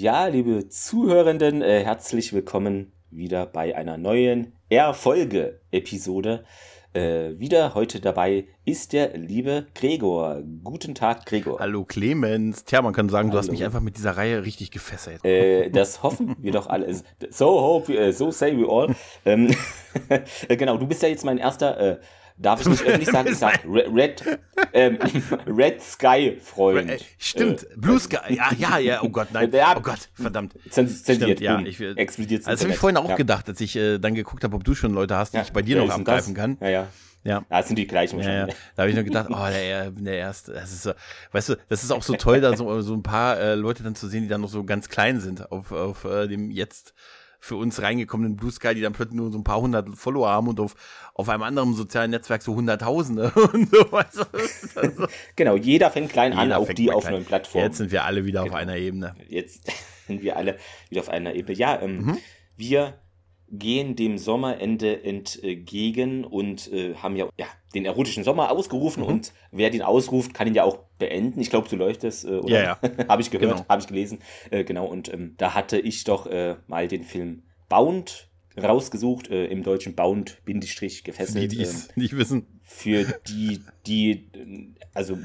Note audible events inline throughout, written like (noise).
Ja, liebe Zuhörenden, äh, herzlich willkommen wieder bei einer neuen Erfolge-Episode. Äh, wieder heute dabei ist der liebe Gregor. Guten Tag, Gregor. Hallo Clemens. Tja, man kann sagen, Hallo. du hast mich einfach mit dieser Reihe richtig gefesselt. Äh, das hoffen wir doch alle. So hope, uh, so say we all. Ähm, (laughs) genau, du bist ja jetzt mein erster äh, darf ich nicht öffentlich (laughs) sagen, ich sag Red, ähm, (laughs) Red Sky Freund. Äh, stimmt, äh, Blue Sky, ja, ja, ja, oh Gott, nein, oh Gott, verdammt. Zensiert, ja, ich, explodiert Also habe ich vorhin auch ja. gedacht, als ich äh, dann geguckt habe, ob du schon Leute hast, die ja, ich bei dir noch abgreifen kann. Ja, ja. Ja. Das sind die gleichen ja, ja. Da habe ich nur gedacht, oh, der, der erste, das ist so, weißt du, das ist auch so toll, da so, so ein paar äh, Leute dann zu sehen, die dann noch so ganz klein sind auf, auf äh, dem jetzt für uns reingekommenen Blue Sky, die dann plötzlich nur so ein paar hundert Follower haben und auf, auf einem anderen sozialen Netzwerk so Hunderttausende (laughs) und so. Weißt du? also, (laughs) genau, jeder fängt klein jeder an, auch die auf neuen Plattformen. Jetzt sind wir alle wieder genau. auf einer Ebene. Jetzt (laughs) sind wir alle wieder auf einer Ebene. Ja, ähm, mhm. wir gehen dem Sommerende entgegen und äh, haben ja, ja den erotischen Sommer ausgerufen mhm. und wer den ausruft, kann ihn ja auch beenden. Ich glaube, so läuft das, äh, oder? Ja, ja. (laughs) habe ich gehört, genau. habe ich gelesen. Äh, genau, und ähm, da hatte ich doch äh, mal den Film Bound rausgesucht, äh, im deutschen Bound, Bindestrich, gefesselt. Die, die es ähm, nicht wissen. Für die, die, also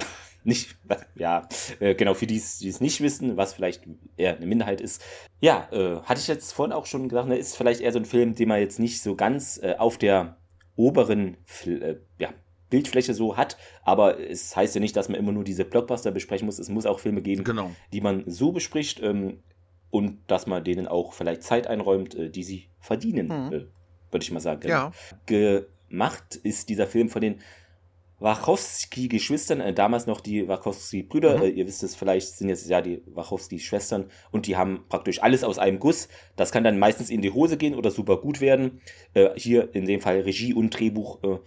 nicht, ja, äh, genau, für die, die es nicht wissen, was vielleicht eher eine Minderheit ist. Ja, äh, hatte ich jetzt vorhin auch schon gesagt, ne, ist vielleicht eher so ein Film, den man jetzt nicht so ganz äh, auf der oberen äh, ja, Bildfläche so hat, aber es heißt ja nicht, dass man immer nur diese Blockbuster besprechen muss. Es muss auch Filme geben, genau. die man so bespricht ähm, und dass man denen auch vielleicht Zeit einräumt, äh, die sie verdienen, mhm. äh, würde ich mal sagen. Ja. Gemacht ist dieser Film von den Wachowski-Geschwistern, äh, damals noch die Wachowski-Brüder, mhm. äh, ihr wisst es vielleicht, sind jetzt ja die Wachowski-Schwestern und die haben praktisch alles aus einem Guss. Das kann dann meistens in die Hose gehen oder super gut werden. Äh, hier in dem Fall Regie und Drehbuch. Äh,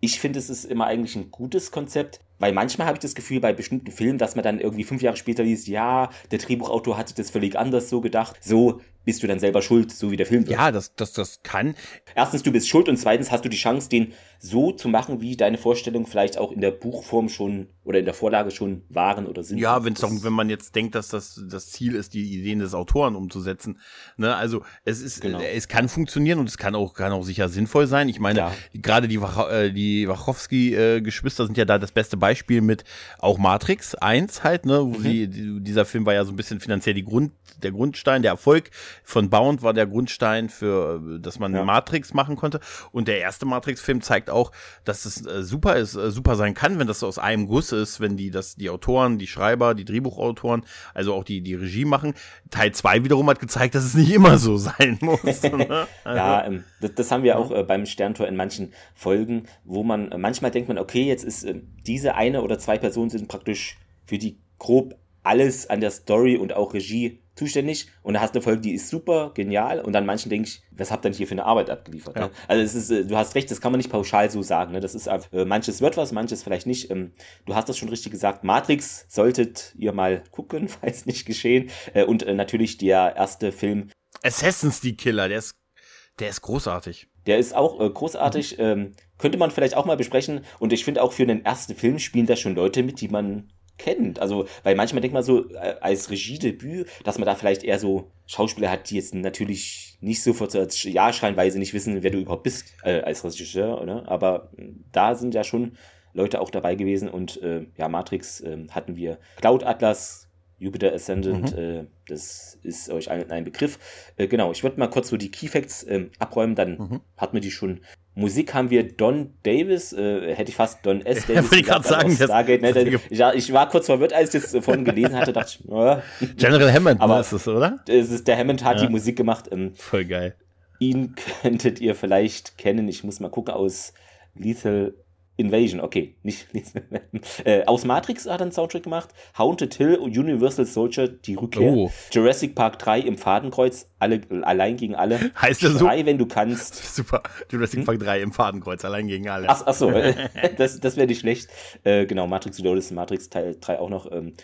ich finde, es ist immer eigentlich ein gutes Konzept, weil manchmal habe ich das Gefühl bei bestimmten Filmen, dass man dann irgendwie fünf Jahre später liest, ja, der Drehbuchautor hatte das völlig anders so gedacht. So bist du dann selber schuld, so wie der Film wird. Ja, das, das, das kann. Erstens, du bist schuld und zweitens hast du die Chance, den so zu machen, wie deine Vorstellungen vielleicht auch in der Buchform schon oder in der Vorlage schon waren oder sind. Ja, wenn's auch, wenn man jetzt denkt, dass das das Ziel ist, die Ideen des Autoren umzusetzen. Ne, also es ist, genau. es kann funktionieren und es kann auch, kann auch sicher sinnvoll sein. Ich meine, ja. gerade die, Wach, äh, die Wachowski-Geschwister sind ja da das beste Beispiel mit auch Matrix 1 halt, ne, wo mhm. sie, dieser Film war ja so ein bisschen finanziell die Grund, der Grundstein, der Erfolg von Bound war der Grundstein für, dass man ja. Matrix machen konnte. Und der erste Matrix-Film zeigt auch, dass es äh, super ist, äh, super sein kann, wenn das aus einem Guss ist, wenn die das, die Autoren, die Schreiber, die Drehbuchautoren, also auch die, die Regie machen. Teil 2 wiederum hat gezeigt, dass es nicht immer so sein (laughs) muss. (laughs) Ne? Also. ja, ähm, das, das, haben wir auch äh, beim Sterntor in manchen Folgen, wo man, äh, manchmal denkt man, okay, jetzt ist äh, diese eine oder zwei Personen sind praktisch für die grob alles an der Story und auch Regie zuständig und da hast du eine Folge, die ist super, genial und dann manchen denke ich, was habt ihr denn hier für eine Arbeit abgeliefert? Ja. Ne? Also es ist, äh, du hast recht, das kann man nicht pauschal so sagen. Ne? Das ist äh, manches wird was, manches vielleicht nicht. Ähm, du hast das schon richtig gesagt. Matrix solltet ihr mal gucken, (laughs) falls nicht geschehen. Äh, und äh, natürlich der erste Film. Assassin's die Killer, der ist, der ist großartig. Der ist auch äh, großartig. Mhm. Ähm, könnte man vielleicht auch mal besprechen. Und ich finde auch für den ersten Film spielen da schon Leute mit, die man kennt. Also, weil manchmal denkt man so, äh, als Regiedebüt, dass man da vielleicht eher so Schauspieler hat, die jetzt natürlich nicht sofort als Ja schreien, weil sie nicht wissen, wer du überhaupt bist äh, als Regisseur, oder? Aber äh, da sind ja schon Leute auch dabei gewesen und äh, ja, Matrix äh, hatten wir Cloud Atlas, Jupiter Ascendant, mhm. äh, das ist euch ein, ein Begriff. Äh, genau, ich würde mal kurz so die Key Facts äh, abräumen, dann mhm. hat man die schon Musik haben wir Don Davis, äh, hätte ich fast Don S. (laughs) Davis. Wollte ich gerade sagen. Stargate, ne? ich, ich, war kurz verwirrt, als ich das vorhin gelesen hatte, dachte ich, oh. (laughs) General Hammond aber ist es, oder? Es ist, der Hammond hat ja. die Musik gemacht. Ähm, Voll geil. Ihn (laughs) könntet ihr vielleicht kennen, ich muss mal gucken, aus Lethal Invasion, okay, (laughs) nicht äh, aus Matrix hat er einen Soundtrack gemacht, Haunted Hill und Universal Soldier, die Rückkehr, oh. Jurassic Park 3 im Fadenkreuz, alle, allein gegen alle. (laughs) Heißt das so? Drei, wenn du kannst. (laughs) Super, Jurassic hm? Park 3 im Fadenkreuz, allein gegen alle. Ach, ach so, das, das wäre nicht schlecht. Äh, genau, Matrix Reloaded, Matrix Teil 3 auch noch. Ähm,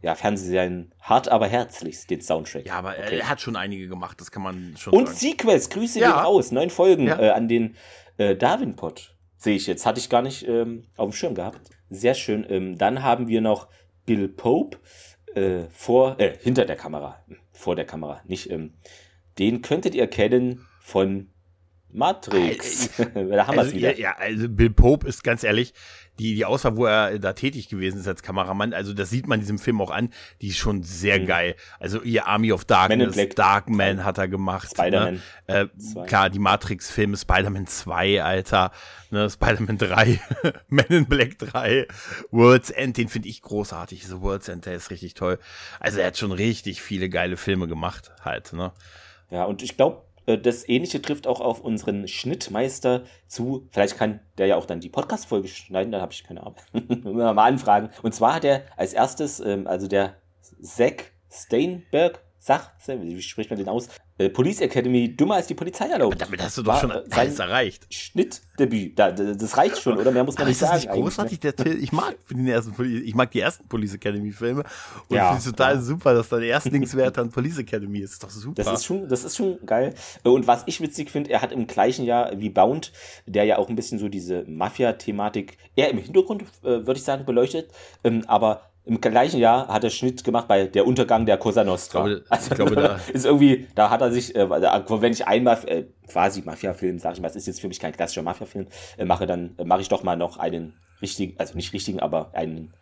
ja, Fernsehserien hart, aber herzlich, den Soundtrack. Ja, aber okay. er hat schon einige gemacht, das kann man schon Und sagen. Sequels, Grüße ja. raus, neun Folgen ja. äh, an den äh, Darwin-Pod. Sehe ich jetzt. Hatte ich gar nicht ähm, auf dem Schirm gehabt. Sehr schön. Ähm, dann haben wir noch Bill Pope äh, vor, äh, hinter der Kamera. vor der Kamera, nicht. Ähm, den könntet ihr kennen von Matrix. (laughs) da haben wir also, wieder. Ja, also Bill Pope ist ganz ehrlich, die, die Auswahl, wo er da tätig gewesen ist als Kameramann, also das sieht man diesem Film auch an, die ist schon sehr mhm. geil. Also ihr Army of Darkness, Darkman hat er gemacht. Ne? Spider-Man. Ne? Äh, klar, die Matrix-Filme, Spider-Man 2, Alter, ne? Spider-Man 3, (laughs) Men in Black 3, World's End, den finde ich großartig. So World's End, der ist richtig toll. Also er hat schon richtig viele geile Filme gemacht, halt, ne? Ja, und ich glaube, das Ähnliche trifft auch auf unseren Schnittmeister zu. Vielleicht kann der ja auch dann die Podcast-Folge schneiden, dann habe ich keine Ahnung. (laughs) mal anfragen. Und zwar hat er als erstes, ähm, also der Zack Steinberg, Sach, wie spricht man den aus? Äh, Police Academy dümmer als die Polizei erlaubt. Damit hast du doch schon alles erreicht. Schnittdebüt. Da, das reicht schon, oder? Mehr muss man Aber nicht sagen. Nicht großartig, ne? der ich mag den ersten ich mag die ersten Police Academy Filme und ja, finde es total ja. super, dass dein Erstlingswert dann Police Academy ist. ist doch super. Das ist schon, das ist schon geil. Und was ich witzig finde, er hat im gleichen Jahr wie Bound, der ja auch ein bisschen so diese Mafia-Thematik eher im Hintergrund, äh, würde ich sagen, beleuchtet, ähm, aber im gleichen Jahr hat er Schnitt gemacht bei Der Untergang der Cosa Nostra. Ich glaube, also, ich glaube da (laughs) ist irgendwie, da hat er sich, äh, wenn ich einmal äh, quasi Mafia-Film, sage ich mal, es ist jetzt für mich kein klassischer Mafia-Film, äh, mache, dann äh, mache ich doch mal noch einen richtigen, also nicht richtigen, aber einen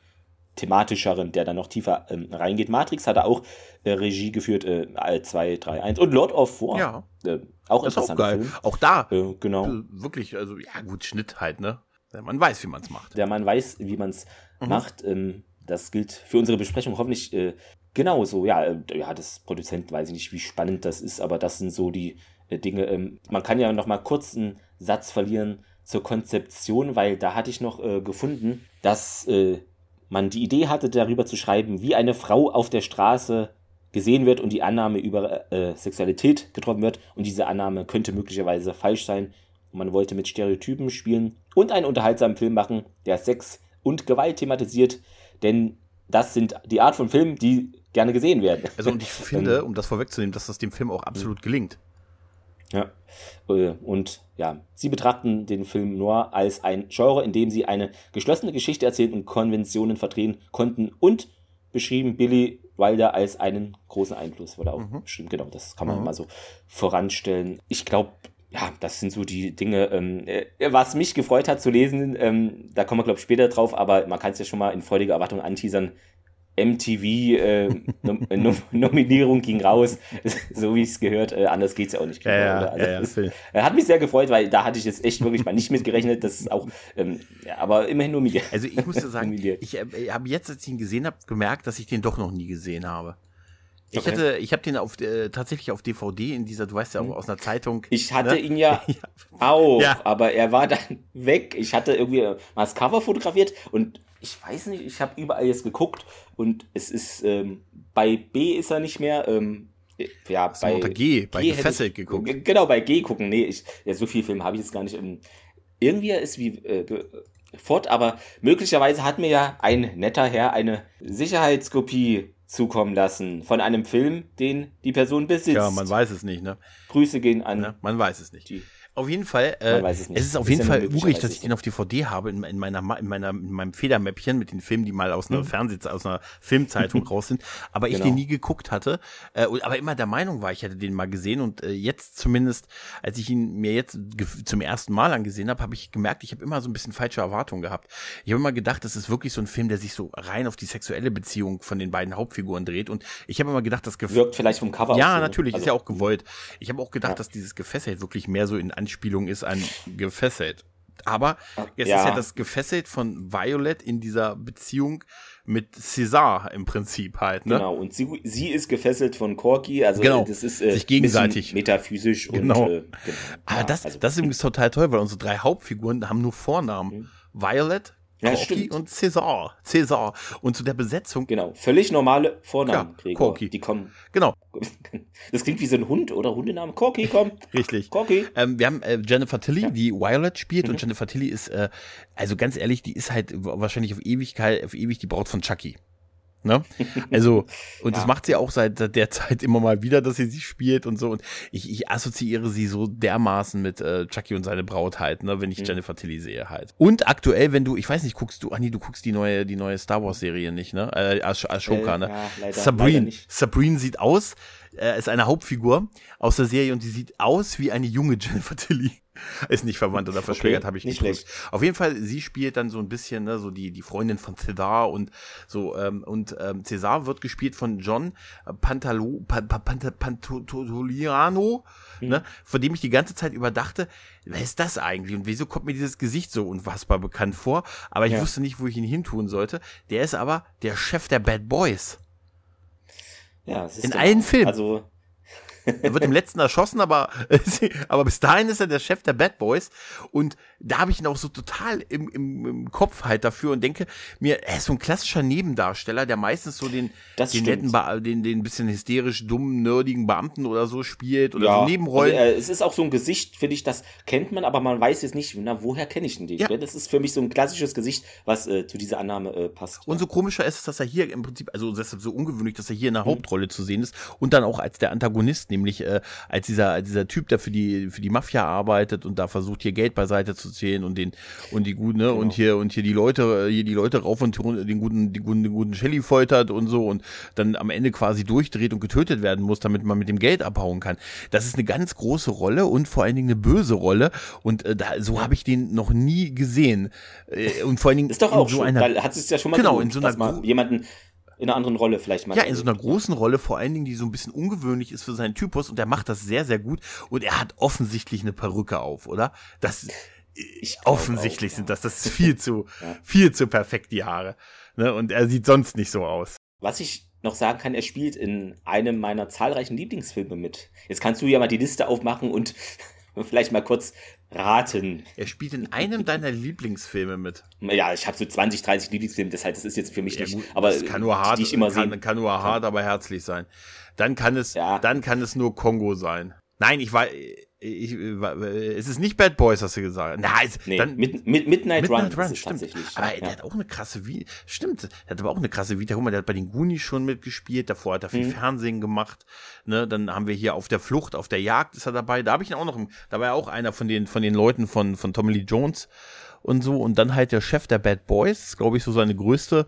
thematischeren, der dann noch tiefer ähm, reingeht. Matrix hat er auch äh, Regie geführt, äh, 2, 3, 1 und Lord of War. Ja. Äh, auch das ist auch geil. Film. Auch da. Äh, genau. Äh, wirklich, also ja, gut, Schnitt halt, ne? Der Mann weiß, wie man es macht. Der Mann weiß, wie man es mhm. macht. Ähm, das gilt für unsere Besprechung hoffentlich äh, genauso. Ja, äh, ja, das Produzent weiß ich nicht, wie spannend das ist, aber das sind so die äh, Dinge. Ähm, man kann ja noch mal kurz einen Satz verlieren zur Konzeption, weil da hatte ich noch äh, gefunden, dass äh, man die Idee hatte, darüber zu schreiben, wie eine Frau auf der Straße gesehen wird und die Annahme über äh, Sexualität getroffen wird. Und diese Annahme könnte möglicherweise falsch sein. Man wollte mit Stereotypen spielen und einen unterhaltsamen Film machen, der Sex und Gewalt thematisiert, denn das sind die Art von Filmen, die gerne gesehen werden. Also und ich (laughs) finde, um das vorwegzunehmen, dass das dem Film auch absolut gelingt. Ja. Äh, und ja, sie betrachten den Film nur als ein Genre, in dem sie eine geschlossene Geschichte erzählen und Konventionen verdrehen konnten und beschrieben Billy Wilder als einen großen Einfluss, wurde auch mhm. beschrieben. Genau, das kann man mhm. mal so voranstellen. Ich glaube, ja, das sind so die Dinge, ähm, äh, was mich gefreut hat zu lesen. Ähm, da kommen wir, glaube ich, später drauf, aber man kann es ja schon mal in freudiger Erwartung anteasern. MTV (laughs) äh, Nom Nom ging raus, (laughs) so wie es gehört. Äh, anders geht es ja auch nicht. Ja, ja, also, ja, das, (laughs) äh, hat mich sehr gefreut, weil da hatte ich jetzt echt wirklich mal nicht mitgerechnet. Das ist auch, ähm, ja, aber immerhin nominiert. Also ich muss sagen, ich äh, habe jetzt, als ich ihn gesehen habe, gemerkt, dass ich den doch noch nie gesehen habe. Ich okay. hatte, ich habe den auf äh, tatsächlich auf DVD in dieser, du weißt ja auch hm. aus einer Zeitung. Ich hatte ne? ihn (laughs) ja, auch, ja. aber er war dann weg. Ich hatte irgendwie mal das Cover fotografiert und ich weiß nicht, ich habe überall jetzt geguckt und es ist ähm, bei B ist er nicht mehr. Ähm, ja, bei unter G, bei G gefesselt geguckt. Genau, bei G gucken. Nee, ich, ja, so viel Film habe ich jetzt gar nicht. Ähm, irgendwie ist wie äh, fort, aber möglicherweise hat mir ja ein netter Herr eine Sicherheitskopie zukommen lassen von einem Film, den die Person besitzt. Ja, man weiß es nicht, ne? Grüße gehen an. Ja, man weiß es nicht. Die auf jeden Fall, äh, es, es, ist auf jeden Fall übrig, dass ich den auf DVD habe in, in, meiner, in, meiner, in meinem Federmäppchen mit den Filmen, die mal aus einer mhm. Fernseh, aus einer Filmzeitung (laughs) raus sind, aber ich genau. den nie geguckt hatte, äh, aber immer der Meinung war, ich hätte den mal gesehen und äh, jetzt zumindest, als ich ihn mir jetzt zum ersten Mal angesehen habe, habe ich gemerkt, ich habe immer so ein bisschen falsche Erwartungen gehabt. Ich habe immer gedacht, das ist wirklich so ein Film, der sich so rein auf die sexuelle Beziehung von den beiden Hauptfiguren dreht und ich habe immer gedacht, das wirkt vielleicht vom Cover. Ja, natürlich, also, ist ja auch gewollt. Ich habe auch gedacht, ja. dass dieses Gefäß wirklich mehr so in Anspielung ist an gefesselt. Aber jetzt ja. ist ja das gefesselt von Violet in dieser Beziehung mit César im Prinzip halt. Ne? Genau, und sie, sie ist gefesselt von Corky, also genau. das ist äh, sich gegenseitig metaphysisch genau. und äh, genau. Aber das, also, das ist übrigens total toll, weil unsere drei Hauptfiguren haben nur Vornamen. Mhm. Violet, ja, Corky und César. César. Und zu der Besetzung. Genau, völlig normale Vornamen, ja, Gregor. Corky. Die kommen. Genau. (laughs) Das klingt wie so ein Hund oder Hundenamen. Corky, komm. (laughs) Richtig. Corky. Ähm, wir haben äh, Jennifer Tilly, ja. die Violet spielt. Mhm. Und Jennifer Tilly ist, äh, also ganz ehrlich, die ist halt wahrscheinlich auf Ewigkeit, auf ewig die Braut von Chucky. Ne? Also, und (laughs) ja. das macht sie auch seit der Zeit immer mal wieder, dass sie sie spielt und so. Und ich, ich assoziiere sie so dermaßen mit äh, Chucky und seine Braut halt, ne, wenn ich mhm. Jennifer Tilly sehe halt. Und aktuell, wenn du, ich weiß nicht, guckst du, nee, du guckst die neue, die neue Star Wars Serie nicht, ne? Äh, Ashoka, äh, ne? Ja, leider, Sabrine, leider Sabrine sieht aus, äh, ist eine Hauptfigur aus der Serie und die sieht aus wie eine junge (laughs) Jennifer Tilly. Ist nicht verwandt oder verschwägert, okay, habe ich nicht schlecht. Auf jeden Fall, sie spielt dann so ein bisschen, ne, so die, die Freundin von Cesar und so, ähm, und ähm, Cesar wird gespielt von John Pantalo, Pan, Pan, Pan, Pantoliano, mhm. ne, von dem ich die ganze Zeit überdachte, wer ist das eigentlich und wieso kommt mir dieses Gesicht so unfassbar bekannt vor, aber ich ja. wusste nicht, wo ich ihn hintun sollte. Der ist aber der Chef der Bad Boys. Ja, in genau, allen Filmen. Also er wird im letzten erschossen, aber, (laughs) aber bis dahin ist er der Chef der Bad Boys. Und da habe ich ihn auch so total im, im, im Kopf halt dafür und denke mir, er ist so ein klassischer Nebendarsteller, der meistens so den, den netten, den, den bisschen hysterisch dummen, nerdigen Beamten oder so spielt oder ja, so Nebenrollen. Also, äh, es ist auch so ein Gesicht, finde ich, das kennt man, aber man weiß jetzt nicht, na, woher kenne ich denn den? Ja. Das ist für mich so ein klassisches Gesicht, was äh, zu dieser Annahme äh, passt. Und so komischer ist es, dass er hier im Prinzip, also deshalb so ungewöhnlich, dass er hier in der mhm. Hauptrolle zu sehen ist und dann auch als der Antagonist, nämlich äh, als dieser, als dieser Typ, der für die, für die Mafia arbeitet und da versucht, hier Geld beiseite zu zählen und den, und die guten, ne, genau. und hier, und hier die Leute, hier die Leute rauf und den guten, den guten, den guten Shelly foltert und so und dann am Ende quasi durchdreht und getötet werden muss, damit man mit dem Geld abhauen kann. Das ist eine ganz große Rolle und vor allen Dingen eine böse Rolle und äh, da, so habe ich den noch nie gesehen. Äh, und vor allen Dingen ist doch auch so einer, weil hat es ja schon mal genau, in so einer jemanden in einer anderen Rolle vielleicht mal. Ja, in so einer großen Rolle, vor allen Dingen, die so ein bisschen ungewöhnlich ist für seinen Typus und er macht das sehr, sehr gut und er hat offensichtlich eine Perücke auf, oder? Das, ich offensichtlich auch, sind das, das ist viel zu, (laughs) ja. viel zu perfekt, die Haare. Ne? Und er sieht sonst nicht so aus. Was ich noch sagen kann, er spielt in einem meiner zahlreichen Lieblingsfilme mit. Jetzt kannst du ja mal die Liste aufmachen und vielleicht mal kurz raten. Er spielt in einem deiner Lieblingsfilme mit. Ja, ich habe so 20, 30 Lieblingsfilme, das heißt, das ist jetzt für mich ja, nicht, aber das kann nur hart, ich immer kann, kann nur hart, aber herzlich sein. Dann kann es, ja. dann kann es nur Kongo sein. Nein, ich war, ich, es ist nicht Bad Boys, hast du gesagt. Nein, nee, dann, mit, mit, Midnight, Midnight Run, Run stimmt. Aber ja. der hat auch eine krasse Vita. Stimmt, der hat aber auch eine krasse Vita. Guck mal, der hat bei den Goonies schon mitgespielt. Davor hat er viel mhm. Fernsehen gemacht. Ne, dann haben wir hier auf der Flucht, auf der Jagd ist er dabei. Da habe ich ihn auch noch. Da war er auch einer von den von den Leuten von von Tommy Lee Jones und so. Und dann halt der Chef der Bad Boys, glaube ich, so seine größte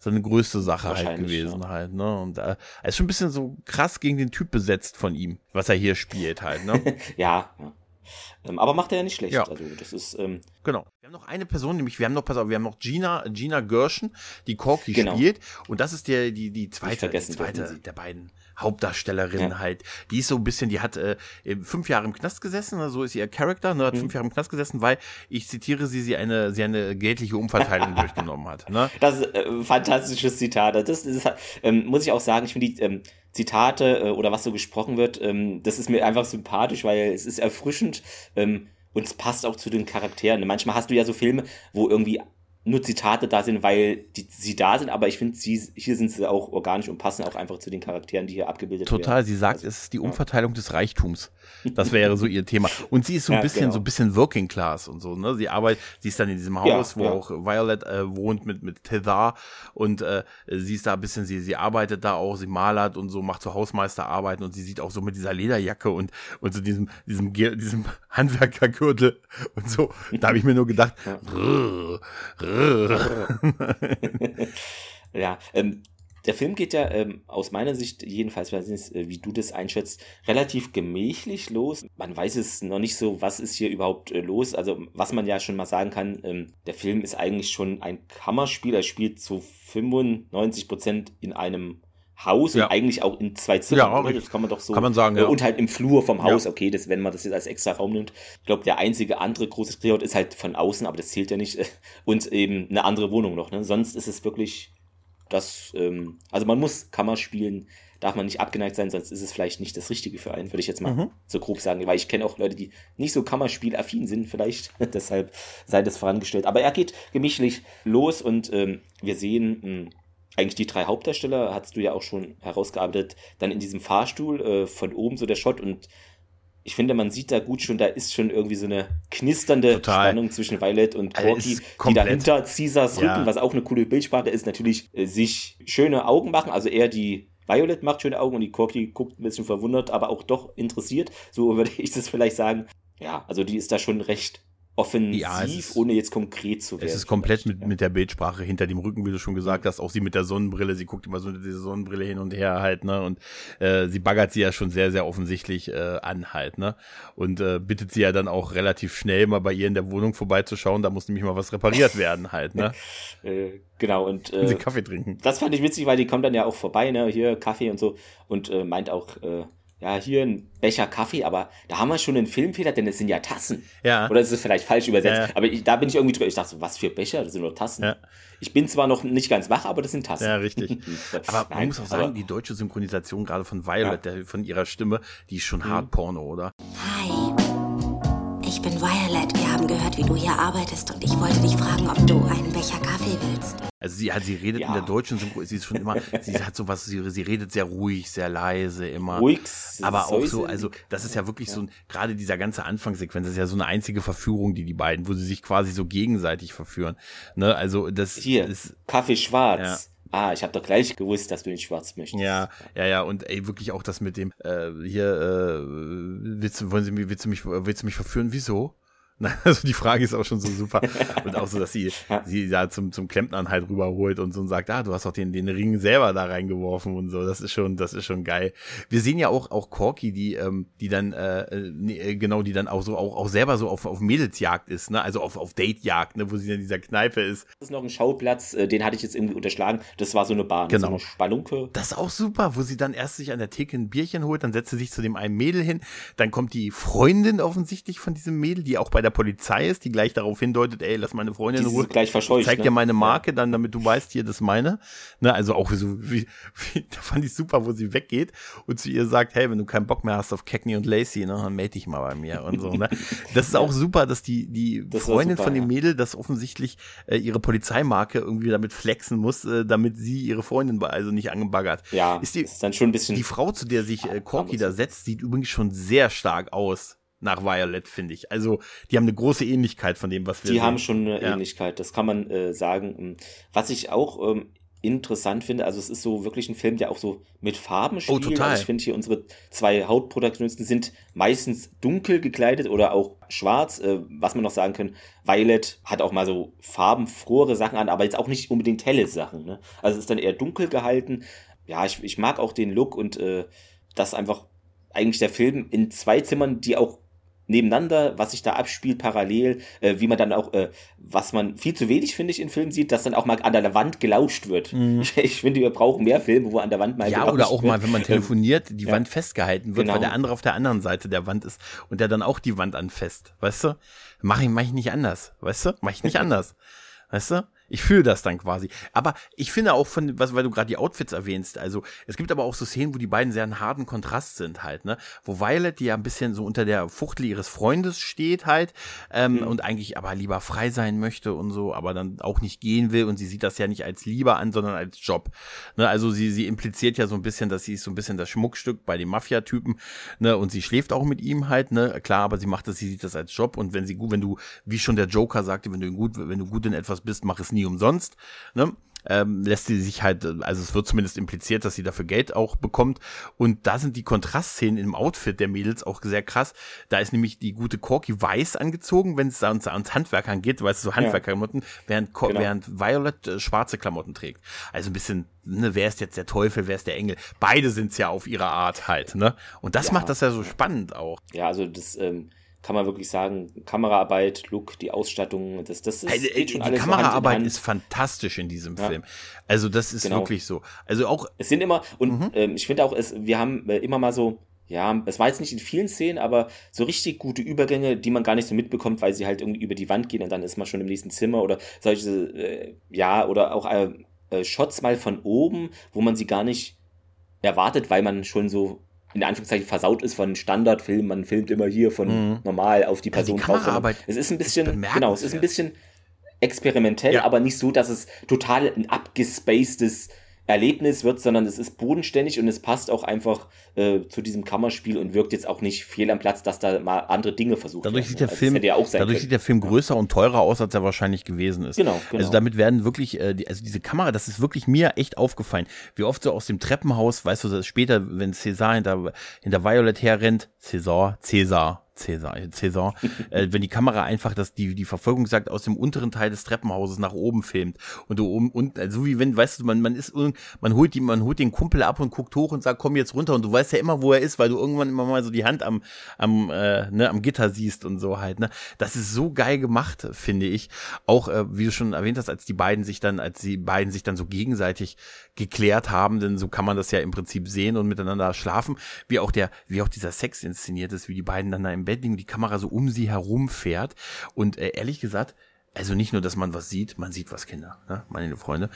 seine größte Sache halt gewesen ja. halt, ne? Und äh, er ist schon ein bisschen so krass gegen den Typ besetzt von ihm, was er hier spielt halt, ne? (laughs) ja, ja. Ähm, aber macht er ja nicht schlecht. Ja. Also das ist ähm, genau. Wir haben noch eine Person, nämlich wir haben noch, pass auf, wir haben noch Gina, Gina Gershon, die Corky genau. spielt. Und das ist der, die, die zweite, die zweite der beiden Hauptdarstellerin ja. halt. Die ist so ein bisschen, die hat äh, fünf Jahre im Knast gesessen, ne, so ist ihr Charakter, ne, hat mhm. fünf Jahre im Knast gesessen, weil, ich zitiere sie, sie eine, sie eine geldliche Umverteilung (laughs) durchgenommen hat. Ne? Das ist äh, ein fantastisches Zitat. Das, ist, ähm, muss ich auch sagen, ich finde die ähm, Zitate äh, oder was so gesprochen wird, ähm, das ist mir einfach sympathisch, weil es ist erfrischend ähm, und es passt auch zu den Charakteren. Manchmal hast du ja so Filme, wo irgendwie nur Zitate da sind, weil die, sie da sind, aber ich finde, hier sind sie auch organisch und passen auch einfach zu den Charakteren, die hier abgebildet Total, werden. Total, sie sagt, also, es ist die Umverteilung ja. des Reichtums. Das wäre so ihr Thema. Und sie ist so ein ja, bisschen, genau. so ein bisschen Working Class und so, ne? Sie arbeitet, sie ist dann in diesem Haus, ja, wo auch Violet äh, wohnt mit, mit Tethar und äh, sie ist da ein bisschen, sie, sie arbeitet da auch, sie malert und so, macht so Hausmeisterarbeiten und sie sieht auch so mit dieser Lederjacke und, und so diesem, diesem, diesem (laughs) Handwerkergürtel und so. Da habe ich mir nur gedacht, rrr, (laughs) ja, ähm, der Film geht ja ähm, aus meiner Sicht, jedenfalls, wie du das einschätzt, relativ gemächlich los. Man weiß es noch nicht so, was ist hier überhaupt äh, los. Also, was man ja schon mal sagen kann, ähm, der Film ist eigentlich schon ein Kammerspiel. Er spielt zu 95 Prozent in einem Haus ja. und eigentlich auch in zwei Zimmern. Ja, das kann man doch so. Kann man sagen, ja. Und halt im Flur vom Haus, ja. okay, das, wenn man das jetzt als extra Raum nimmt. Ich glaube, der einzige andere große Drehort ist halt von außen, aber das zählt ja nicht. (laughs) Und eben eine andere Wohnung noch. Ne? Sonst ist es wirklich das, ähm, also man muss Kammer spielen, darf man nicht abgeneigt sein, sonst ist es vielleicht nicht das Richtige für einen, würde ich jetzt mal mhm. so grob sagen, weil ich kenne auch Leute, die nicht so Kammerspielaffin sind, vielleicht, (laughs) deshalb sei das vorangestellt. Aber er geht gemächlich los und ähm, wir sehen hm, eigentlich die drei Hauptdarsteller, hast du ja auch schon herausgearbeitet, dann in diesem Fahrstuhl äh, von oben so der Shot und ich finde, man sieht da gut schon, da ist schon irgendwie so eine knisternde Total. Spannung zwischen Violet und Corky, die dahinter Caesars Rücken, ja. was auch eine coole Bildsprache ist, natürlich äh, sich schöne Augen machen. Also eher die Violet macht schöne Augen und die Corky guckt ein bisschen verwundert, aber auch doch interessiert. So (laughs) würde ich das vielleicht sagen. Ja, also die ist da schon recht offensiv, ja, ist, ohne jetzt konkret zu werden. Es ist komplett mit, ja. mit der Bildsprache hinter dem Rücken, wie du schon gesagt hast. Auch sie mit der Sonnenbrille, sie guckt immer so diese Sonnenbrille hin und her halt, ne? Und äh, sie baggert sie ja schon sehr, sehr offensichtlich äh, an halt, ne? Und äh, bittet sie ja dann auch relativ schnell mal bei ihr in der Wohnung vorbeizuschauen. Da muss nämlich mal was repariert werden halt, ne? (laughs) äh, genau, und äh, sie Kaffee trinken. Das fand ich witzig, weil die kommt dann ja auch vorbei, ne? Hier Kaffee und so und äh, meint auch, äh, ja, hier ein Becher Kaffee, aber da haben wir schon einen Filmfehler, denn es sind ja Tassen. Ja. Oder ist es vielleicht falsch übersetzt? Ja. Aber ich, da bin ich irgendwie drüber. Ich dachte so, was für Becher? Das sind nur Tassen. Ja. Ich bin zwar noch nicht ganz wach, aber das sind Tassen. Ja, richtig. (laughs) aber man Nein, muss auch sagen, die deutsche Synchronisation gerade von Violet, ja. der, von ihrer Stimme, die ist schon mhm. hart Porno, oder? Hi. Ich bin Violet. Gehört, wie du hier arbeitest und ich wollte dich fragen, ob du einen Becher Kaffee willst. Also sie hat, sie redet ja. in der deutschen Synchro, sie ist schon immer, sie hat so was, sie, sie redet sehr ruhig, sehr leise immer. Ruhig. Aber auch so, also das ist ja wirklich ja. so ein, gerade dieser ganze Anfangssequenz ist ja so eine einzige Verführung, die die beiden, wo sie sich quasi so gegenseitig verführen. Ne, also das Hier, ist Kaffee schwarz. Ja. Ah, ich habe doch gleich gewusst, dass du nicht schwarz möchtest. Ja, ja, ja, und ey, wirklich auch das mit dem, äh, hier, äh, willst wollen Sie, willst du mich, willst du mich verführen? Wieso? (laughs) Also die Frage ist auch schon so super. (laughs) Und auch so, dass sie, sie da zum, zum Klempnern halt rüberholt und so und sagt, ah, du hast auch den, den Ring selber da reingeworfen und so. Das ist schon, das ist schon geil. Wir sehen ja auch, auch Corky, die, ähm, die dann, äh, äh, genau, die dann auch so, auch, auch selber so auf, auf Mädelsjagd ist, ne? Also auf, auf Datejagd, ne? Wo sie in dieser Kneipe ist. Das ist noch ein Schauplatz, äh, den hatte ich jetzt irgendwie unterschlagen. Das war so eine Bahn, genau. so eine Spannunke. Das ist auch super, wo sie dann erst sich an der Theke ein Bierchen holt, dann setzt sie sich zu dem einen Mädel hin, dann kommt die Freundin offensichtlich von diesem Mädel, die auch bei der der Polizei ist, die gleich darauf hindeutet, ey, lass meine Freundin in Ruhe. Gleich verscheucht. Zeig ne? dir meine Marke dann, damit du weißt, hier, das meine. Ne, also auch so, wie, (laughs) wie, da fand ich super, wo sie weggeht und zu ihr sagt, hey, wenn du keinen Bock mehr hast auf Cagney und Lacey, ne, dann melde dich mal bei mir und so, ne. Das ist auch super, dass die, die (laughs) Freundin super, von dem Mädel das offensichtlich äh, ihre Polizeimarke irgendwie damit flexen muss, äh, damit sie ihre Freundin also nicht angebaggert. Ja, ist, die, ist dann schon ein bisschen. Die Frau, zu der sich äh, Corky da setzt, sieht übrigens schon sehr stark aus nach Violet, finde ich. Also, die haben eine große Ähnlichkeit von dem, was wir Die sehen. haben schon eine ja. Ähnlichkeit, das kann man äh, sagen. Ähm, was ich auch ähm, interessant finde, also es ist so wirklich ein Film, der auch so mit Farben oh, spielt. Oh, total. Also ich finde hier unsere zwei Hauptprotagonisten sind meistens dunkel gekleidet oder auch schwarz. Äh, was man noch sagen kann, Violet hat auch mal so farbenfrohere Sachen an, aber jetzt auch nicht unbedingt helle Sachen. Ne? Also es ist dann eher dunkel gehalten. Ja, ich, ich mag auch den Look und äh, das einfach eigentlich der Film in zwei Zimmern, die auch nebeneinander, was sich da abspielt, parallel, äh, wie man dann auch, äh, was man viel zu wenig, finde ich, in Filmen sieht, dass dann auch mal an der Wand gelauscht wird. Mhm. Ich, (laughs) ich, finde, wir brauchen mehr Filme, wo an der Wand mal Ja, oder auch wird. mal, wenn man telefoniert, die ja. Wand festgehalten wird, genau. weil der andere auf der anderen Seite der Wand ist und der dann auch die Wand anfasst, weißt du? Mach ich, mach ich nicht anders, weißt du? Mach ich nicht (laughs) anders. Weißt du? Ich fühle das dann quasi. Aber ich finde auch von, was, weil du gerade die Outfits erwähnst, also es gibt aber auch so Szenen, wo die beiden sehr einen harten Kontrast sind halt, ne? Wo Violet, die ja ein bisschen so unter der Fuchtel ihres Freundes steht halt, ähm, mhm. und eigentlich aber lieber frei sein möchte und so, aber dann auch nicht gehen will und sie sieht das ja nicht als Liebe an, sondern als Job. Ne? Also sie, sie impliziert ja so ein bisschen, dass sie ist so ein bisschen das Schmuckstück bei den Mafia-Typen, ne? Und sie schläft auch mit ihm halt, ne? Klar, aber sie macht das, sie sieht das als Job und wenn sie gut, wenn du, wie schon der Joker sagte, wenn du gut, wenn du gut in etwas bist, mach es nie nie umsonst. Ne? ähm, lässt sie sich halt, also es wird zumindest impliziert, dass sie dafür Geld auch bekommt. Und da sind die Kontrastszenen im Outfit der Mädels auch sehr krass. Da ist nämlich die gute Corky weiß angezogen, wenn es da uns, ans Handwerkern geht, weißt du, so Handwerkerklamotten, während, genau. während Violet äh, schwarze Klamotten trägt. Also ein bisschen, ne, wer ist jetzt der Teufel, wer ist der Engel? Beide sind's ja auf ihre Art halt, ne? Und das ja. macht das ja so spannend auch. Ja, also das, ähm, kann man wirklich sagen, Kameraarbeit, Look, die Ausstattung, das, das ist also, die Kameraarbeit ist fantastisch in diesem ja. Film. Also das ist genau. wirklich so. Also auch es sind immer und mhm. ähm, ich finde auch, es, wir haben äh, immer mal so ja, es war jetzt nicht in vielen Szenen, aber so richtig gute Übergänge, die man gar nicht so mitbekommt, weil sie halt irgendwie über die Wand gehen und dann ist man schon im nächsten Zimmer oder solche, äh, ja, oder auch äh, äh, Shots mal von oben, wo man sie gar nicht erwartet, weil man schon so in Anführungszeichen versaut ist von Standardfilmen. Man filmt immer hier von mhm. normal auf die Person also die drauf. Es ist ein bisschen, genau, es ist ein bisschen experimentell, ja. aber nicht so, dass es total ein abgespacedes Erlebnis wird, sondern es ist bodenständig und es passt auch einfach äh, zu diesem Kammerspiel und wirkt jetzt auch nicht fehl am Platz, dass da mal andere Dinge versucht dadurch werden. Sieht der also Film, ja dadurch sieht der Film größer und teurer aus, als er wahrscheinlich gewesen ist. Genau, genau. Also damit werden wirklich, äh, die, also diese Kamera, das ist wirklich mir echt aufgefallen. Wie oft so aus dem Treppenhaus, weißt du, später, wenn César hinter, hinter Violet herrennt, César, César, Cäsar, äh, wenn die Kamera einfach das, die, die Verfolgung sagt, aus dem unteren Teil des Treppenhauses nach oben filmt und du oben und also so wie wenn, weißt du, man, man ist man holt die, man holt den Kumpel ab und guckt hoch und sagt, komm jetzt runter und du weißt ja immer, wo er ist, weil du irgendwann immer mal so die Hand am, am, äh, ne, am Gitter siehst und so halt, ne. Das ist so geil gemacht, finde ich. Auch, äh, wie du schon erwähnt hast, als die beiden sich dann, als die beiden sich dann so gegenseitig geklärt haben, denn so kann man das ja im Prinzip sehen und miteinander schlafen, wie auch der, wie auch dieser Sex inszeniert ist, wie die beiden dann da im Bett liegen, die Kamera so um sie herum fährt und äh, ehrlich gesagt, also nicht nur, dass man was sieht, man sieht was, Kinder, ne, meine Freunde.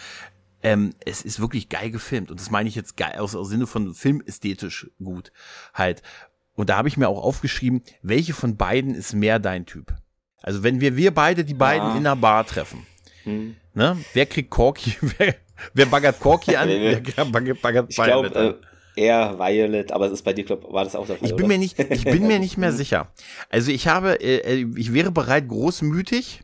Ähm, es ist wirklich geil gefilmt und das meine ich jetzt geil aus, aus Sinne von filmästhetisch gut halt. Und da habe ich mir auch aufgeschrieben, welche von beiden ist mehr dein Typ? Also wenn wir wir beide die beiden ja. in einer Bar treffen, hm. ne, wer kriegt Corky, (laughs) wer, Wer baggert Corky an? Wer baggert, baggert ich glaube, äh, eher Violet, aber es ist bei dir, glaub, war das auch der Fall? Ich bin oder? mir nicht, ich bin mir nicht mehr (laughs) sicher. Also ich habe, äh, äh ich wäre bereit, großmütig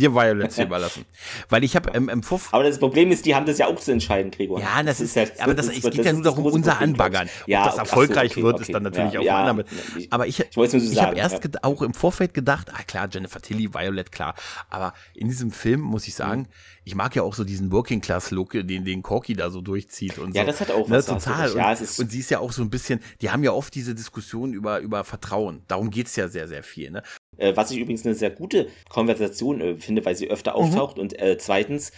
dir Violets (laughs) überlassen. Weil ich habe im, im Fuff. Aber das Problem ist, die haben das ja auch zu entscheiden, Gregor. Ja, das, das ist, ja, aber das, das, es geht das ja nur darum, unser Problem, Anbaggern. Ja, Ob das erfolgreich so, okay, wird, okay. ist dann natürlich ja, auch ja, damit. Aber ich, ich, ich, ich habe erst ja. auch im Vorfeld gedacht, ah klar, Jennifer Tilly, Violet, klar. Aber in diesem Film muss ich sagen, mhm. Ich mag ja auch so diesen Working Class Look, den den Corky da so durchzieht und ja, so. Ja, das hat auch ne, was. Total. Und, ja, es ist und sie ist ja auch so ein bisschen, die haben ja oft diese Diskussion über über Vertrauen. Darum geht's ja sehr sehr viel. Ne? Äh, was ich übrigens eine sehr gute Konversation äh, finde, weil sie öfter mhm. auftaucht. Und äh, zweitens,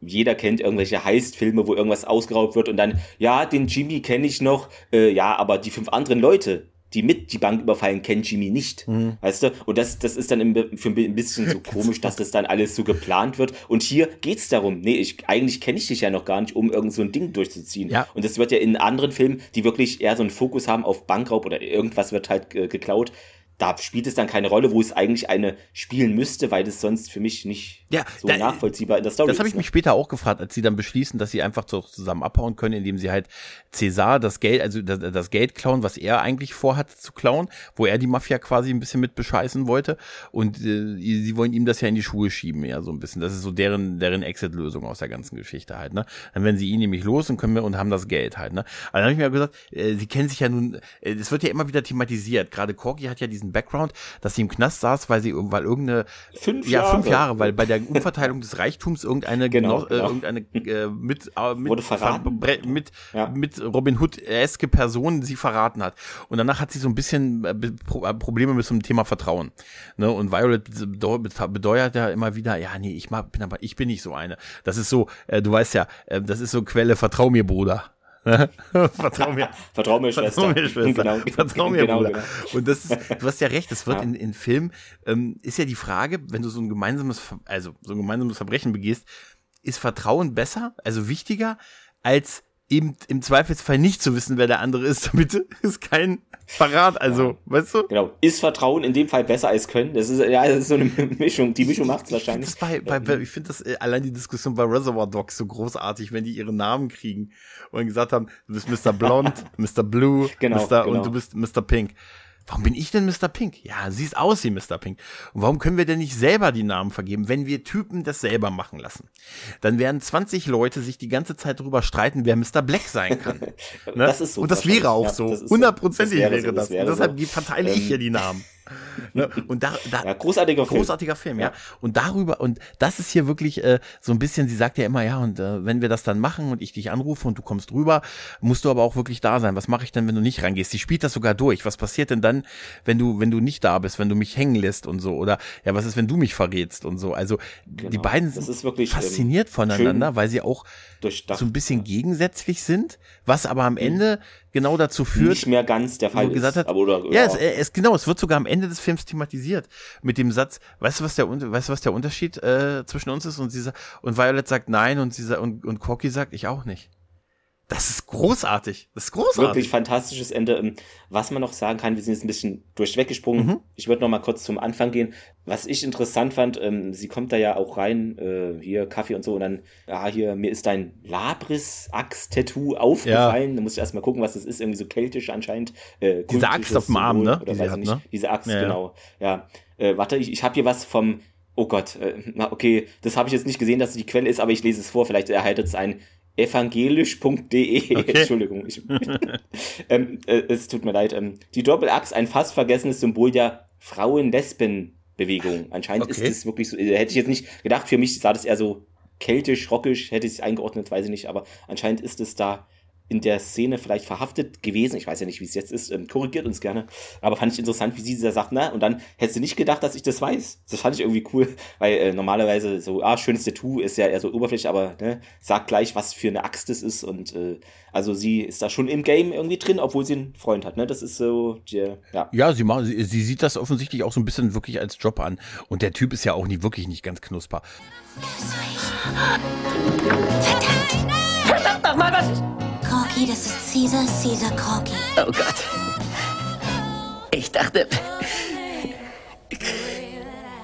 jeder kennt irgendwelche Heist-Filme, wo irgendwas ausgeraubt wird und dann, ja, den Jimmy kenne ich noch, äh, ja, aber die fünf anderen Leute, die mit die Bank überfallen, kennen Jimmy nicht. Mhm. Weißt du? Und das, das ist dann im, für ein bisschen so komisch, dass das dann alles so geplant wird. Und hier geht's darum, nee, ich, eigentlich kenne ich dich ja noch gar nicht, um irgend so ein Ding durchzuziehen. Ja. Und das wird ja in anderen Filmen, die wirklich eher so einen Fokus haben auf Bankraub oder irgendwas wird halt äh, geklaut, da spielt es dann keine Rolle, wo es eigentlich eine spielen müsste, weil das sonst für mich nicht ja, so da, nachvollziehbar in der Story ist. Das habe ich ne? mich später auch gefragt, als sie dann beschließen, dass sie einfach zusammen abhauen können, indem sie halt Cäsar das Geld, also das, das, Geld klauen, was er eigentlich vorhat zu klauen, wo er die Mafia quasi ein bisschen mit bescheißen wollte und äh, sie wollen ihm das ja in die Schuhe schieben, ja so ein bisschen. Das ist so deren deren Exit-Lösung aus der ganzen Geschichte halt. Ne, dann werden sie ihn nämlich los und können wir und haben das Geld halt. Ne, also dann habe ich mir gesagt, äh, sie kennen sich ja nun, es äh, wird ja immer wieder thematisiert. Gerade Corky hat ja diesen Background, dass sie im Knast saß, weil sie weil irgendeine fünf ja fünf Jahre, weil bei der Umverteilung des Reichtums irgendeine genau, Genoss, äh, genau. irgendeine äh, mit äh, mit, Wurde verraten. mit ja. mit Robin Hood eske Person sie verraten hat und danach hat sie so ein bisschen äh, äh, Probleme mit so einem Thema Vertrauen ne und Violet bedeuert ja immer wieder ja nee ich bin aber ich bin nicht so eine das ist so äh, du weißt ja äh, das ist so Quelle vertrau mir Bruder (laughs) Vertrau mir. (laughs) Vertrau mir, Schwester. Vertrau mir, Schwester. Genau. Vertrau mir, genau, Bruder. Genau. Und das ist, du hast ja recht, das wird ja. in, in Filmen, ähm, ist ja die Frage, wenn du so ein gemeinsames, also so ein gemeinsames Verbrechen begehst, ist Vertrauen besser, also wichtiger, als eben im Zweifelsfall nicht zu wissen, wer der andere ist, (laughs) damit es kein Verrat, also, ja. weißt du? Genau. Ist Vertrauen in dem Fall besser als Können? Das ist ja das ist so eine (laughs) Mischung. Die Mischung macht es wahrscheinlich. Ich finde bei, bei, ich find das äh, allein die Diskussion bei Reservoir Dogs so großartig, wenn die ihre Namen kriegen und gesagt haben, du bist Mr. Blond, (laughs) Mr. Blue, genau, Mr. Genau. und du bist Mr. Pink. Warum bin ich denn Mr. Pink? Ja, siehst aus wie Mr. Pink. Und warum können wir denn nicht selber die Namen vergeben, wenn wir Typen das selber machen lassen? Dann werden 20 Leute sich die ganze Zeit darüber streiten, wer Mr. Black sein kann. (laughs) ne? Das ist so. Und das wäre auch ja, so. Hundertprozentig wäre, wäre, das. So, das. Und deshalb so. verteile ich hier die Namen ne? Und da, da ja, großartiger Film. Großartiger Film, ja. ja. Und darüber, und das ist hier wirklich äh, so ein bisschen, sie sagt ja immer, ja, und äh, wenn wir das dann machen und ich dich anrufe und du kommst rüber, musst du aber auch wirklich da sein. Was mache ich denn, wenn du nicht reingehst? Sie spielt das sogar durch. Was passiert denn dann, wenn du, wenn du nicht da bist, wenn du mich hängen lässt und so? Oder ja, was ist, wenn du mich verrätst und so? Also genau. die beiden sind wirklich, fasziniert ähm, voneinander, weil sie auch so ein bisschen gegensätzlich sind, was aber am mhm. Genau dazu führt. Nicht mehr ganz der Fall gesagt hat, aber oder, ja, es, es, genau, es wird sogar am Ende des Films thematisiert mit dem Satz, weißt du, was der, weißt du, was der Unterschied äh, zwischen uns ist? Und sie sagt, und Violet sagt nein und sie und, und Corky sagt, ich auch nicht. Das ist großartig. Das ist großartig. Wirklich fantastisches Ende. Ähm, was man noch sagen kann, wir sind jetzt ein bisschen durchweggesprungen. Mhm. Ich würde noch mal kurz zum Anfang gehen. Was ich interessant fand, ähm, sie kommt da ja auch rein, äh, hier Kaffee und so, und dann, ja, hier, mir ist dein Labris-Axt-Tattoo aufgefallen. Ja. Da muss ich erstmal gucken, was das ist. Irgendwie so keltisch anscheinend. Äh, Diese Axt auf dem Arm, ne? Oder weiß hat, nicht. Ne? Diese Axt, ja, genau. Ja. Äh, warte, ich, ich habe hier was vom Oh Gott, äh, na okay, das habe ich jetzt nicht gesehen, dass es die Quelle ist, aber ich lese es vor, vielleicht erhaltet es ein evangelisch.de. (laughs) Okay. Entschuldigung. Ich, (laughs) ähm, äh, es tut mir leid. Ähm, die Doppelachs, ein fast vergessenes Symbol der Frauen-Lesben-Bewegung. Anscheinend okay. ist es wirklich so, äh, hätte ich jetzt nicht gedacht, für mich sah das eher so keltisch, rockisch, hätte ich es eingeordnet, weiß ich nicht, aber anscheinend ist es da in der Szene vielleicht verhaftet gewesen. Ich weiß ja nicht, wie es jetzt ist. Ähm, korrigiert uns gerne. Aber fand ich interessant, wie sie da sagt, na, und dann hättest du nicht gedacht, dass ich das weiß. Das fand ich irgendwie cool, weil äh, normalerweise so, ah, schönes Tattoo ist ja eher so oberflächlich, aber ne, sagt gleich, was für eine Axt das ist. Und äh, also sie ist da schon im Game irgendwie drin, obwohl sie einen Freund hat. Ne? Das ist so, die, ja. Ja, sie, macht, sie, sie sieht das offensichtlich auch so ein bisschen wirklich als Job an. Und der Typ ist ja auch nie wirklich nicht ganz knusper. Verdammt! Verdammt nochmal, was ist. Corky, das ist Caesar, Caesar Corky. Oh Gott. Ich dachte.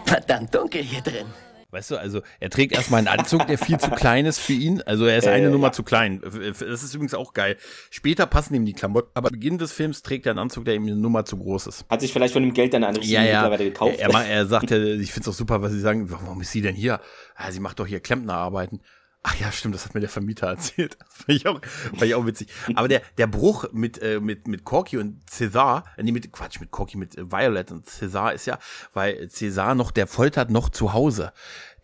Verdammt dunkel hier drin. Weißt du, also er trägt erstmal einen Anzug, der viel zu klein ist für ihn. Also er ist eine äh, Nummer ja. zu klein. Das ist übrigens auch geil. Später passen ihm die Klamotten, aber Beginn des Films trägt er einen Anzug, der ihm eine Nummer zu groß ist. Hat sich vielleicht von dem Geld dann eine ja, ja. mittlerweile gekauft. Er, er, er sagt ja, ich finde es auch super, was sie sagen, warum ist sie denn hier? Ja, sie macht doch hier Klempnerarbeiten. Ach ja, stimmt, das hat mir der Vermieter (laughs) erzählt. Das fand ich auch, fand ich auch witzig. Aber der, der Bruch mit, äh, mit, mit Corky und César, äh, nee, mit, Quatsch, mit Corky, mit Violet und César ist ja, weil César noch, der foltert noch zu Hause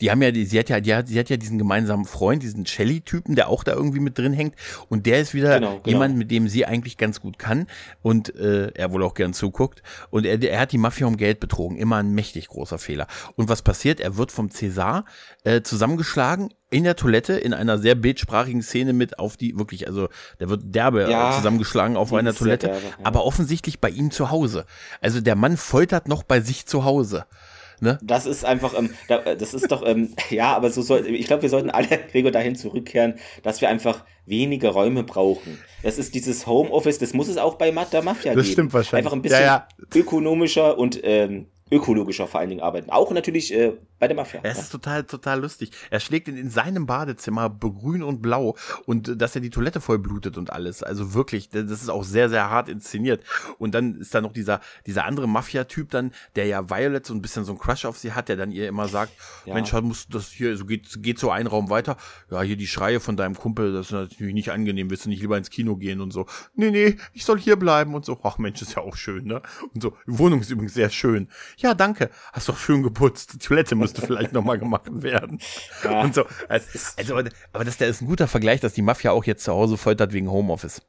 die haben ja, die, sie hat ja, die hat, sie hat ja diesen gemeinsamen Freund, diesen Shelly-Typen, der auch da irgendwie mit drin hängt. Und der ist wieder genau, genau. jemand, mit dem sie eigentlich ganz gut kann und äh, er wohl auch gern zuguckt. Und er, er hat die Mafia um Geld betrogen. Immer ein mächtig großer Fehler. Und was passiert? Er wird vom Cäsar äh, zusammengeschlagen in der Toilette in einer sehr bildsprachigen Szene mit auf die wirklich also der wird derbe ja, zusammengeschlagen auf einer Toilette derbe, ja. aber offensichtlich bei ihm zu Hause also der Mann foltert noch bei sich zu Hause Ne? Das ist einfach, ähm, das ist doch, ähm, (laughs) ja, aber so soll, ich glaube, wir sollten alle, (laughs) Gregor, dahin zurückkehren, dass wir einfach wenige Räume brauchen. Das ist dieses Homeoffice, das muss es auch bei der Mafia das geben. Das stimmt wahrscheinlich. Einfach ein bisschen ja, ja. ökonomischer und ähm, ökologischer vor allen Dingen arbeiten. Auch natürlich äh, bei der Mafia. Es ist total, total lustig. Er schlägt ihn in seinem Badezimmer grün und blau und äh, dass er die Toilette voll blutet und alles. Also wirklich, das ist auch sehr, sehr hart inszeniert. Und dann ist da noch dieser, dieser andere Mafia-Typ dann, der ja Violet so ein bisschen so ein Crush auf sie hat, der dann ihr immer sagt, ja. Mensch, musst das hier, so geht, geht so ein Raum weiter. Ja, hier die Schreie von deinem Kumpel, das ist natürlich nicht angenehm. Willst du nicht lieber ins Kino gehen und so? Nee, nee, ich soll hier bleiben und so. Ach Mensch, ist ja auch schön, ne? Und so, die Wohnung ist übrigens sehr schön. Ja, danke. Hast doch schön geputzt. Die Toilette müsste vielleicht nochmal gemacht werden. (laughs) Ja. Und so. Also, also, aber das, der ist ein guter Vergleich, dass die Mafia auch jetzt zu Hause foltert wegen Homeoffice.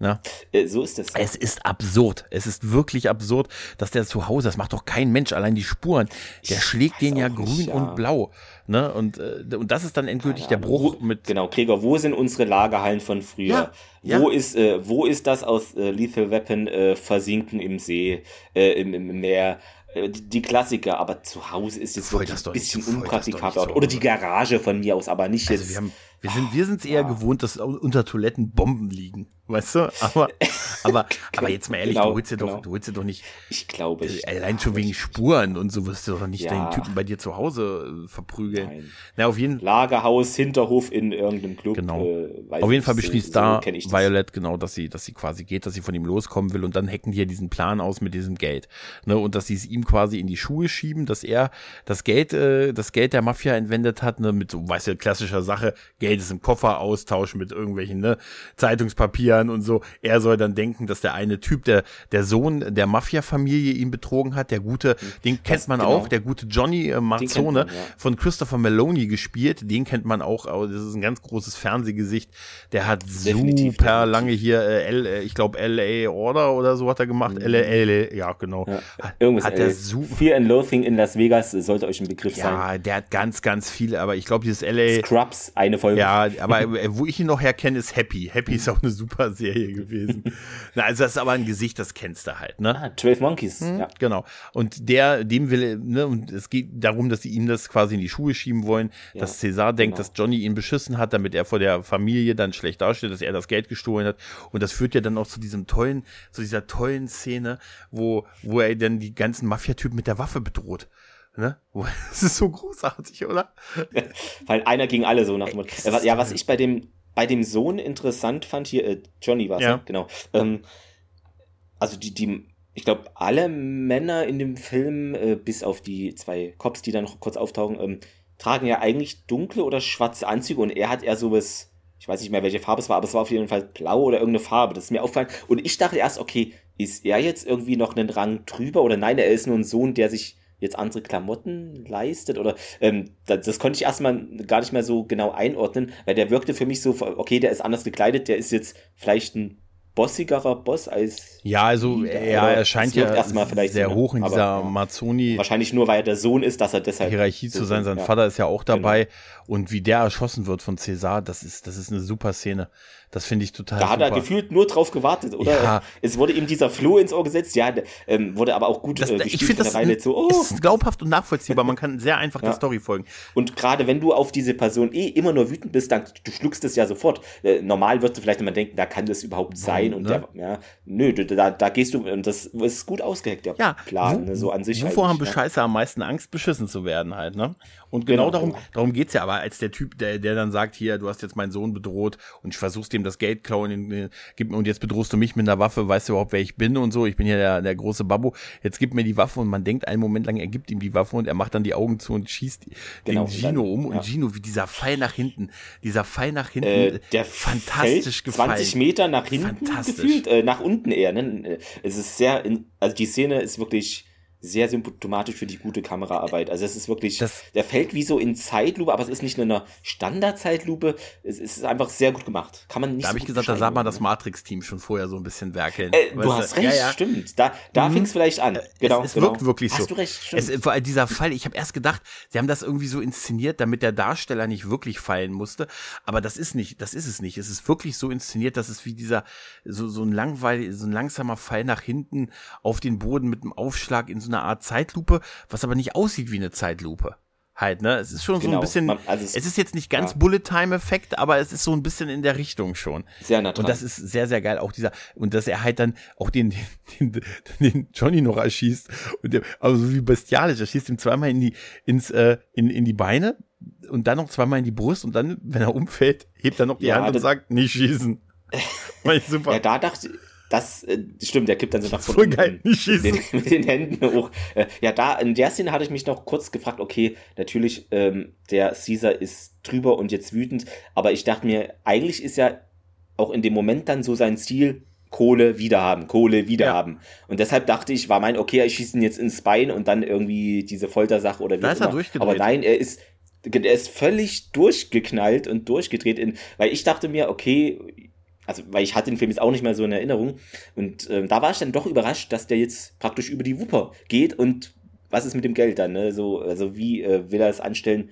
Na? Äh, so ist es. Es ist absurd. Es ist wirklich absurd, dass der zu Hause, das macht doch kein Mensch, allein die Spuren. Der ich schlägt den ja grün ja. und blau. Ne? Und, äh, und das ist dann endgültig ja, der Bruch wo, mit. Genau, Gregor, wo sind unsere Lagerhallen von früher? Ja, wo ist, äh, wo ist das aus äh, Lethal Weapon äh, versinken im See, äh, im, im Meer? Äh, die Klassiker, aber zu Hause ist jetzt wirklich ein bisschen unpraktikabel. Oder die Garage von mir aus, aber nicht also jetzt. Wir haben, wir sind wir sind es eher ja. gewohnt, dass unter Toiletten Bomben liegen, weißt du? Aber (laughs) aber aber jetzt mal ehrlich, genau, du holst dir genau. doch du holst dir doch nicht Ich glaube ich. Äh, allein schon wegen Spuren und so wirst du doch nicht ja. deinen Typen bei dir zu Hause äh, verprügeln. Nein. Na, auf jeden Lagerhaus, Hinterhof in irgendeinem Club. Genau. Äh, auf jeden Fall beschließt so, da so Violet genau, dass sie dass sie quasi geht, dass sie von ihm loskommen will und dann hacken die ja diesen Plan aus mit diesem Geld, ne? Und dass sie es ihm quasi in die Schuhe schieben, dass er das Geld äh, das Geld der Mafia entwendet hat, ne, mit so weißt du klassischer Sache, Geld ist im Koffer austauschen mit irgendwelchen ne, Zeitungspapieren und so. Er soll dann denken, dass der eine Typ, der, der Sohn der Mafia-Familie ihn betrogen hat, der gute, den kennt das, man genau. auch, der gute Johnny äh, Marzone man, ja. von Christopher Meloni gespielt, den kennt man auch, das ist ein ganz großes Fernsehgesicht, der hat definitiv, super definitiv. lange hier, äh, L, äh, ich glaube LA Order oder so hat er gemacht, mhm. LA, LA, ja genau. Ja. Irgendwas, hat der super. Fear and Loathing in Las Vegas sollte euch ein Begriff ja, sein. Ja, der hat ganz, ganz viele, aber ich glaube dieses LA. Scrubs, eine Folge. Ja, aber wo ich ihn noch herkenne, ist Happy. Happy ist auch eine super Serie gewesen. (laughs) Na, also das ist aber ein Gesicht, das kennst du halt, ne? Ah, 12 Monkeys, hm, ja. Genau. Und der, dem will, ne, und es geht darum, dass sie ihm das quasi in die Schuhe schieben wollen, ja, dass César denkt, genau. dass Johnny ihn beschissen hat, damit er vor der Familie dann schlecht dasteht, dass er das Geld gestohlen hat. Und das führt ja dann auch zu diesem tollen, zu dieser tollen Szene, wo, wo er dann die ganzen Mafiatypen mit der Waffe bedroht. Ne? (laughs) Das ist so großartig, oder? (laughs) Weil einer gegen alle so nach dem Motto. Ja, was ich bei dem, bei dem Sohn interessant fand, hier, äh, Johnny war es, ja. ne? genau. Ähm, also die, die, ich glaube, alle Männer in dem Film, äh, bis auf die zwei Cops, die da noch kurz auftauchen, ähm, tragen ja eigentlich dunkle oder schwarze Anzüge und er hat eher sowas, ich weiß nicht mehr, welche Farbe es war, aber es war auf jeden Fall blau oder irgendeine Farbe. Das ist mir aufgefallen. Und ich dachte erst, okay, ist er jetzt irgendwie noch einen Rang drüber oder nein, er ist nur ein Sohn, der sich jetzt andere Klamotten leistet oder ähm, das, das, konnte ich erstmal gar nicht mehr so genau einordnen, weil der wirkte für mich so, okay, der ist anders gekleidet, der ist jetzt vielleicht ein bossigerer Boss als. Ja, also er erscheint ja erstmal vielleicht sehr so, ne? hoch in dieser aber, Mazzoni. Wahrscheinlich nur, weil er der Sohn ist, dass er deshalb. Hierarchie zu sein. Sein ja. Vater ist ja auch dabei. Genau. Und wie der erschossen wird von César, das ist, das ist eine super Szene. Das finde ich total Da hat er gefühlt nur drauf gewartet, oder? Ja. Es wurde ihm dieser Floh ins Ohr gesetzt, ja, ähm, wurde aber auch gut das, äh, Ich finde das Weile so, oh. ist glaubhaft und nachvollziehbar. Man kann sehr einfach ja. der Story folgen. Und gerade wenn du auf diese Person eh immer nur wütend bist, dann du schluckst es ja sofort. Äh, normal wirst du vielleicht immer denken, da kann das überhaupt sein. und ne? der, ja, nö, da, da gehst du, und das ist gut ausgeheckt, der ja, Plan, ne, so an sich. Wovor halt haben Bescheißer am meisten Angst, beschissen zu werden halt, ne? Und genau, genau darum, darum geht's ja. Aber als der Typ, der, der dann sagt, hier, du hast jetzt meinen Sohn bedroht und ich versuchst ihm das Geld klauen gib, und jetzt bedrohst du mich mit einer Waffe, weißt du überhaupt, wer ich bin und so, ich bin ja der, der große Babu, jetzt gib mir die Waffe und man denkt einen Moment lang, er gibt ihm die Waffe und er macht dann die Augen zu und schießt genau, den Gino um und ja. Gino, wie dieser Pfeil nach hinten, dieser Pfeil nach hinten, äh, der fantastisch gefallen. 20 Meter nach hinten gefühlt, äh, nach unten eher, ne? Es ist sehr, in, also die Szene ist wirklich sehr symptomatisch für die gute Kameraarbeit. Also es ist wirklich, das, der fällt wie so in Zeitlupe, aber es ist nicht nur eine Standard-Zeitlupe, es ist einfach sehr gut gemacht. Kann man nicht Da habe ich gesagt, da sah man das Matrix-Team schon vorher so ein bisschen werkeln. Äh, du hast recht, ja, ja. stimmt. Da, da mhm. fing es vielleicht an. Genau, es, es genau. wirkt wirklich so. Hast du recht, stimmt. Es, vor allem dieser Fall, ich habe erst gedacht, sie haben das irgendwie so inszeniert, damit der Darsteller nicht wirklich fallen musste, aber das ist nicht, das ist es nicht. Es ist wirklich so inszeniert, dass es wie dieser, so, so ein langweilig, so ein langsamer Fall nach hinten auf den Boden mit einem Aufschlag in so einer Art Zeitlupe was aber nicht aussieht wie eine Zeitlupe. Halt, ne? Es ist schon genau, so ein genau. bisschen, man, also es, es, ist jetzt nicht ganz ja. Bullet-Time-Effekt, aber es ist so ein bisschen in der Richtung schon. Sehr natürlich. Und das ist sehr, sehr geil. Auch dieser, und dass er halt dann auch den, (laughs) den, den, Johnny noch erschießt. Und der, aber so wie bestialisch. Er schießt ihm zweimal in die, ins, äh, in, in die Beine und dann noch zweimal in die Brust und dann, wenn er umfällt, hebt er noch die ja, Hand und sagt, nicht schießen. (laughs) super. Ja, da dachte, ich, das äh, stimmt, der kippt dann so nach vorne geil, mit, den, (laughs) mit den Händen hoch. Äh, ja, da in der Szene hatte ich mich noch kurz gefragt, okay, natürlich, ähm, der Caesar ist drüber und jetzt wütend, aber ich dachte mir, eigentlich ist ja auch in dem Moment dann so sein Ziel, Kohle wiederhaben, Kohle wiederhaben. Ja. Und deshalb dachte ich, war mein, okay, ich schieße ihn jetzt ins Bein und dann irgendwie diese Foltersache oder wie da ist immer. Er durchgedreht. Aber nein, er ist, er ist völlig durchgeknallt und durchgedreht in, weil ich dachte mir, okay, also weil ich hatte den Film jetzt auch nicht mehr so in Erinnerung und äh, da war ich dann doch überrascht, dass der jetzt praktisch über die Wupper geht und was ist mit dem Geld dann, ne? So, also wie äh, will er es anstellen,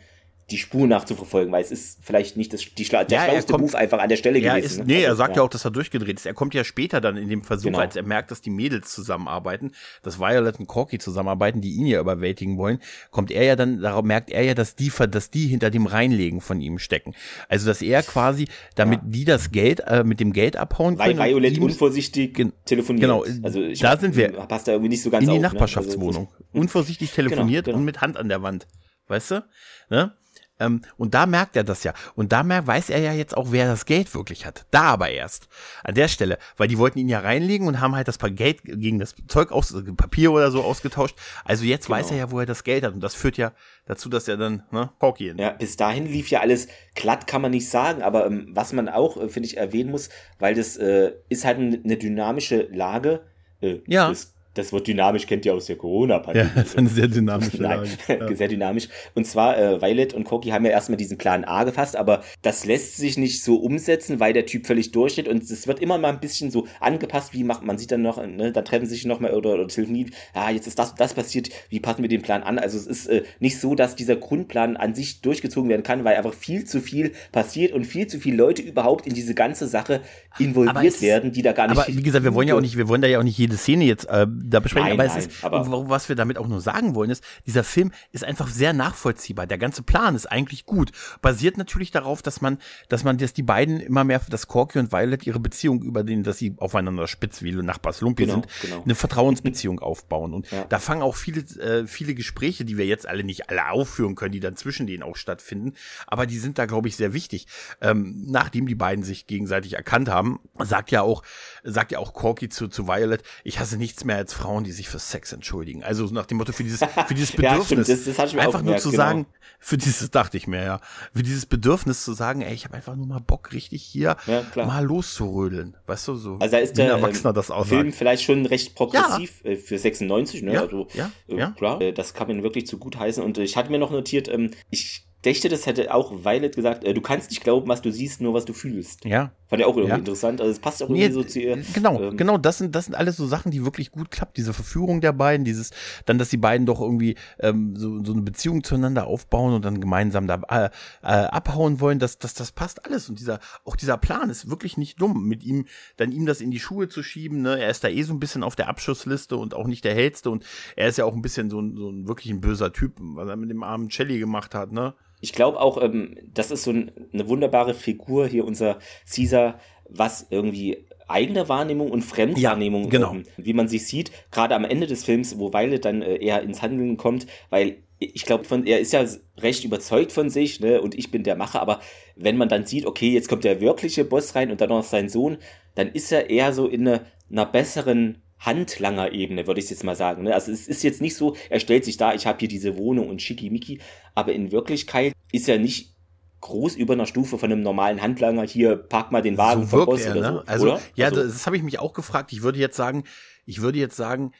die Spur nachzuverfolgen, weil es ist vielleicht nicht das, die Schla der ja, schlauste kommt, Move einfach an der Stelle gewesen. Ist, ne? Nee, er also, sagt ja. ja. auch, dass er durchgedreht ist. Er kommt ja später dann in dem Versuch, genau. als er merkt, dass die Mädels zusammenarbeiten, dass Violet und Corky zusammenarbeiten, die ihn ja überwältigen wollen, kommt er ja dann, darauf merkt er ja, dass die, dass die hinter dem Reinlegen von ihm stecken. Also, dass er quasi, damit ja. die das Geld, äh, mit dem Geld abhauen können. Weil Violet unvorsichtig telefoniert. Genau, also ich da sind wir. Passt da irgendwie nicht so ganz In die auf, Nachbarschaftswohnung. Ne? Also, unvorsichtig (laughs) genau, telefoniert genau, genau. und mit Hand an der Wand. Weißt du? Ne? Ähm, und da merkt er das ja. Und da merkt, weiß er ja jetzt auch, wer das Geld wirklich hat. Da aber erst. An der Stelle. Weil die wollten ihn ja reinlegen und haben halt das Geld gegen das Zeug aus, Papier oder so ausgetauscht. Also jetzt genau. weiß er ja, wo er das Geld hat. Und das führt ja dazu, dass er dann, ne, Porky Ja, bis dahin lief ja alles glatt, kann man nicht sagen. Aber ähm, was man auch, äh, finde ich, erwähnen muss, weil das äh, ist halt eine dynamische Lage. Äh, ja. Das das wird dynamisch, kennt ihr aus der Corona-Pandemie. Ja, das ist eine sehr dynamische Lage. (laughs) Ja. sehr dynamisch. Und zwar, äh, Violet und Corky haben ja erstmal diesen Plan A gefasst, aber das lässt sich nicht so umsetzen, weil der Typ völlig durchsteht und es wird immer mal ein bisschen so angepasst, wie macht man sieht dann noch, ne, da treffen sich noch mal oder, oder telefonieren, ah, jetzt ist das das passiert, wie passen wir den Plan an? Also es ist äh, nicht so, dass dieser Grundplan an sich durchgezogen werden kann, weil einfach viel zu viel passiert und viel zu viele Leute überhaupt in diese ganze Sache involviert werden, die da gar nicht. Aber wie gesagt, wir wollen ja auch nicht, wir wollen da ja auch nicht jede Szene jetzt äh, da besprechen. Nein, aber nein, es ist, aber was wir damit auch nur sagen wollen, ist, dieser Film ist einfach sehr nachvollziehbar. Der ganze Plan ist eigentlich gut. Basiert natürlich darauf, dass man, dass man, dass die beiden immer mehr, dass Corky und Violet ihre Beziehung über den, dass sie aufeinander spitz wie Nachbars Lumpi genau, sind, genau. eine Vertrauensbeziehung aufbauen. Und ja. da fangen auch viele, äh, viele Gespräche, die wir jetzt alle nicht alle aufführen können, die dann zwischen denen auch stattfinden. Aber die sind da, glaube ich, sehr wichtig. Ähm, nachdem die beiden sich gegenseitig erkannt haben, sagt ja auch, sagt ja auch Corky zu, zu Violet, ich hasse nichts mehr als Frauen, die sich für Sex entschuldigen. Also nach dem Motto, für dieses, für dieses (laughs) Bedürfnis. ja, das, das einfach nur zu genau. sagen, für dieses, dachte ich mir, ja, für dieses Bedürfnis zu sagen, ey, ich habe einfach nur mal Bock, richtig hier ja, mal loszurödeln. Weißt du, so also da ist der Erwachsener das aussagt. Film vielleicht schon recht progressiv ja. Äh, für 96, ne? Ja, also, ja, äh, ja. klar, äh, das kann man wirklich zu gut heißen. Und ich hatte mir noch notiert, ähm, ich dächte, das hätte auch Violet gesagt, äh, du kannst nicht glauben, was du siehst, nur was du fühlst. Ja. Fand ich auch irgendwie ja. interessant. Also es passt auch irgendwie nee, so zu ihr. Genau, ähm, genau, das sind, das sind alles so Sachen, die wirklich gut klappt. Diese Verführung der beiden, dieses, dann, dass die beiden doch irgendwie ähm, so, so eine Beziehung zueinander aufbauen und dann gemeinsam da äh, äh, abhauen wollen, das, das, das passt alles. Und dieser, auch dieser Plan ist wirklich nicht dumm, mit ihm, dann ihm das in die Schuhe zu schieben. Ne? Er ist da eh so ein bisschen auf der Abschussliste und auch nicht der hellste. Und er ist ja auch ein bisschen so ein, so ein wirklich ein böser Typ, was er mit dem armen Chelly gemacht hat, ne? Ich glaube auch, ähm, das ist so ein, eine wunderbare Figur hier, unser Caesar, was irgendwie eigene Wahrnehmung und Fremdwahrnehmung, ja, genau. wie man sich sieht, gerade am Ende des Films, wo Violet dann äh, eher ins Handeln kommt, weil ich glaube, er ist ja recht überzeugt von sich, ne, und ich bin der Macher, aber wenn man dann sieht, okay, jetzt kommt der wirkliche Boss rein und dann noch sein Sohn, dann ist er eher so in eine, einer besseren Handlanger-Ebene, würde ich jetzt mal sagen. Ne? Also es ist jetzt nicht so, er stellt sich da, ich habe hier diese Wohnung und schickimicki, aber in Wirklichkeit ist er nicht groß über einer Stufe von einem normalen Handlanger, hier park mal den Wagen so vom Boss er, oder ne? so. Also, oder? ja, also, das habe ich mich auch gefragt. Ich würde jetzt sagen, ich würde jetzt sagen,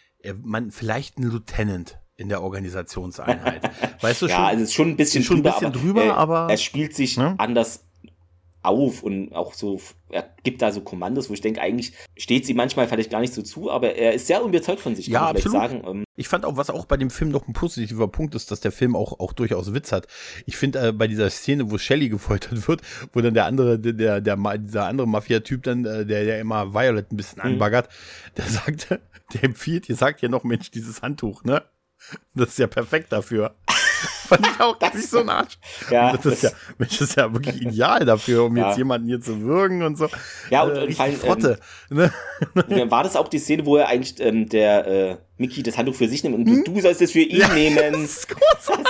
man vielleicht ein Lieutenant in der Organisationseinheit. (laughs) weißt du schon? Ja, also es ist schon ein bisschen schon drüber, ein bisschen drüber, aber, aber er spielt sich ne? anders auf und auch so, er gibt da so Kommandos, wo ich denke, eigentlich steht sie manchmal vielleicht gar nicht so zu, aber er ist sehr überzeugt von sich, kann ja, absolut. sagen. Ähm, ich fand auch, was auch bei dem Film noch ein positiver Punkt ist, dass der Film auch, auch durchaus Witz hat. Ich finde äh, bei dieser Szene, wo Shelly gefoltert wird, wo dann der andere, der, der, der dieser andere Mafia-Typ dann, äh, der, der immer Violet ein bisschen mhm. anbaggert, der sagt, (laughs) der empfiehlt, ihr sagt ja noch, Mensch, dieses Handtuch, ne? Das ist ja perfekt dafür. (laughs) Fand ich auch das so ein Arsch. Ja, das ist ja, Mensch, das ist ja wirklich ideal dafür, um ja. jetzt jemanden hier zu würgen und so. Ja, und, äh, vor Frotte. Ähm, ne? War das auch die Szene, wo er eigentlich ähm, der äh, Mickey das Handtuch für sich nimmt und hm? du sollst es für ihn ja, (laughs) nehmen. Das,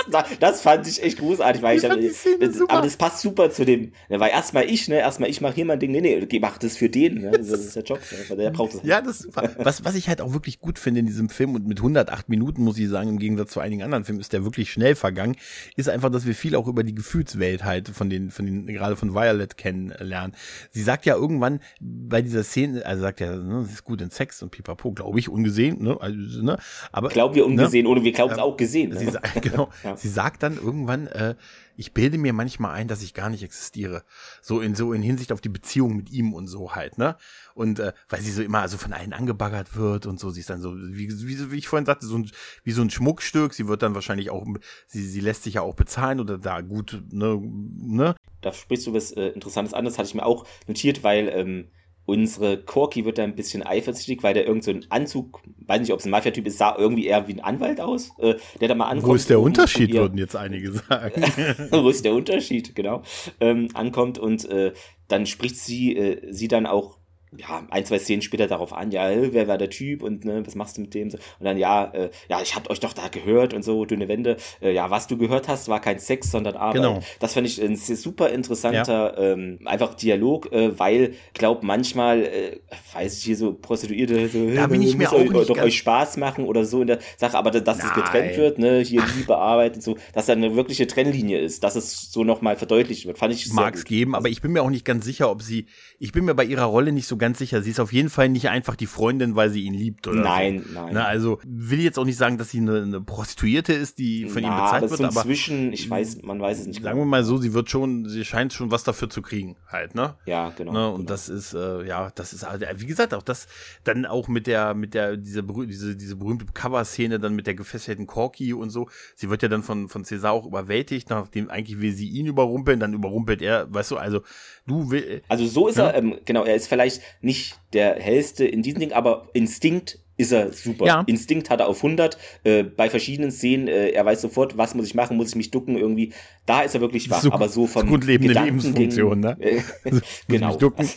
das, das, fand ich echt großartig, weil ich, ich das, aber das passt super zu dem, ne, weil erstmal ich, ne, erstmal ich mache hier mein Ding, nee, nee, mach das für den, ne, das ist der Job, ne, der braucht es. Ja, das, was, was ich halt auch wirklich gut finde in diesem Film und mit 108 Minuten, muss ich sagen, im Gegensatz zu einigen anderen Filmen, ist der wirklich schnell vergangen, ist einfach, dass wir viel auch über die Gefühlswelt halt von den, von den, gerade von Violet kennenlernen. Sie sagt ja irgendwann bei dieser Szene, also sagt ja, ne, sie ist gut in Sex und pipapo, glaube ich, ungesehen, ne, also ne? Aber glauben wir ungesehen ne? oder wir glauben es auch gesehen. Ne? Sie, (laughs) genau. ja. sie sagt dann irgendwann, äh, ich bilde mir manchmal ein, dass ich gar nicht existiere. So in so in Hinsicht auf die Beziehung mit ihm und so halt, ne? Und äh, weil sie so immer also von allen angebaggert wird und so, sie ist dann so, wie, wie, wie ich vorhin sagte, so ein, wie so ein Schmuckstück. Sie wird dann wahrscheinlich auch, sie, sie lässt sich ja auch bezahlen oder da gut, ne, ne? Da sprichst du was äh, Interessantes an, das hatte ich mir auch notiert, weil ähm, Unsere Corky wird da ein bisschen eifersüchtig, weil der irgend so Anzug, weiß nicht, ob es ein Mafia-Typ ist, sah irgendwie eher wie ein Anwalt aus, äh, der da mal ankommt. Wo ist der Unterschied, würden jetzt einige sagen. (laughs) Wo ist der Unterschied, genau. Ähm, ankommt und äh, dann spricht sie, äh, sie dann auch ja, ein, zwei Szenen später darauf an, ja, wer war der Typ und ne, was machst du mit dem? Und dann, ja, äh, ja, ich hab euch doch da gehört und so, dünne Wände. Äh, ja, was du gehört hast, war kein Sex, sondern Arbeit. Genau. Das fand ich ein super interessanter, ja. ähm, einfach Dialog, äh, weil, glaub, manchmal, äh, weiß ich hier so Prostituierte, so, da bin ich mir auch nicht doch euch Spaß machen oder so in der Sache, aber dass es getrennt wird, ne, hier Liebe, Arbeit und so, dass da eine wirkliche Trennlinie ist, dass es so nochmal verdeutlicht wird, fand ich Mag es geben, aber ich bin mir auch nicht ganz sicher, ob sie, ich bin mir bei ihrer Rolle nicht so ganz ganz sicher, sie ist auf jeden Fall nicht einfach die Freundin, weil sie ihn liebt, oder? Nein, so. nein. Na, also will jetzt auch nicht sagen, dass sie eine, eine Prostituierte ist, die von Na, ihm bezahlt aber wird, so aber inzwischen, ich weiß, man weiß es nicht. Sagen genau. wir mal so, sie wird schon, sie scheint schon was dafür zu kriegen, halt, ne? Ja, genau. Ne? Und genau. das ist, äh, ja, das ist, halt, wie gesagt, auch das, dann auch mit der, mit der, diese, diese, diese berühmte Cover-Szene dann mit der gefesselten Corky und so. Sie wird ja dann von, von César auch überwältigt, nachdem eigentlich will sie ihn überrumpeln, dann überrumpelt er, weißt du, also du will. Also so ist ja? er, ähm, genau, er ist vielleicht nicht der hellste in diesem Ding, aber Instinkt ist er super. Ja. Instinkt hat er auf 100. Äh, bei verschiedenen Szenen, äh, er weiß sofort, was muss ich machen, muss ich mich ducken irgendwie. Da ist er wirklich wach. So, aber so vom grundlegende Lebensfunktion, ne? (laughs) Äh, (laughs) genau. Mich ducken.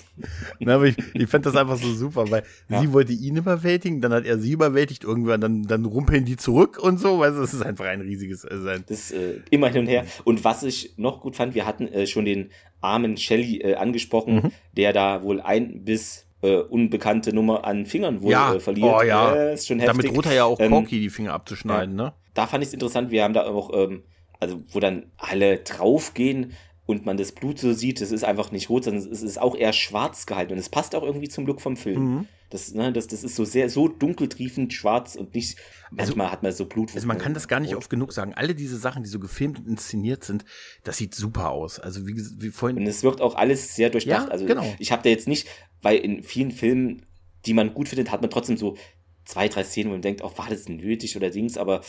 Na, aber ich, ich fand das einfach so super, weil ja. sie wollte ihn überwältigen, dann hat er sie überwältigt, irgendwann dann, dann rumpeln die zurück und so. Weißt du, das ist einfach ein riesiges. Also ein das äh, immer hin und her. Und was ich noch gut fand, wir hatten äh, schon den armen Shelly äh, angesprochen, mhm. der da wohl ein bis äh, unbekannte Nummer an Fingern wohl ja. äh, verliert. Oh, ja. Äh, ist schon heftig. Damit droht er ja auch ähm, Corky die Finger abzuschneiden, ja. ne? Da fand ich es interessant, wir haben da auch, ähm, also wo dann alle draufgehen und man das Blut so sieht, das ist einfach nicht rot, sondern es ist auch eher schwarz gehalten und es passt auch irgendwie zum Look vom Film. Mhm. Das, ne, das, das ist so sehr, so dunkeltriefend schwarz und nicht, manchmal also, hat man so Blut. Also man kann das gar nicht oft genug sagen. Alle diese Sachen, die so gefilmt und inszeniert sind, das sieht super aus. Also wie, wie vorhin. Und es wirkt auch alles sehr durchdacht. Ja, also genau. ich habe da jetzt nicht, weil in vielen Filmen, die man gut findet, hat man trotzdem so zwei, drei Szenen, wo man denkt, oh, war das nötig oder Dings, aber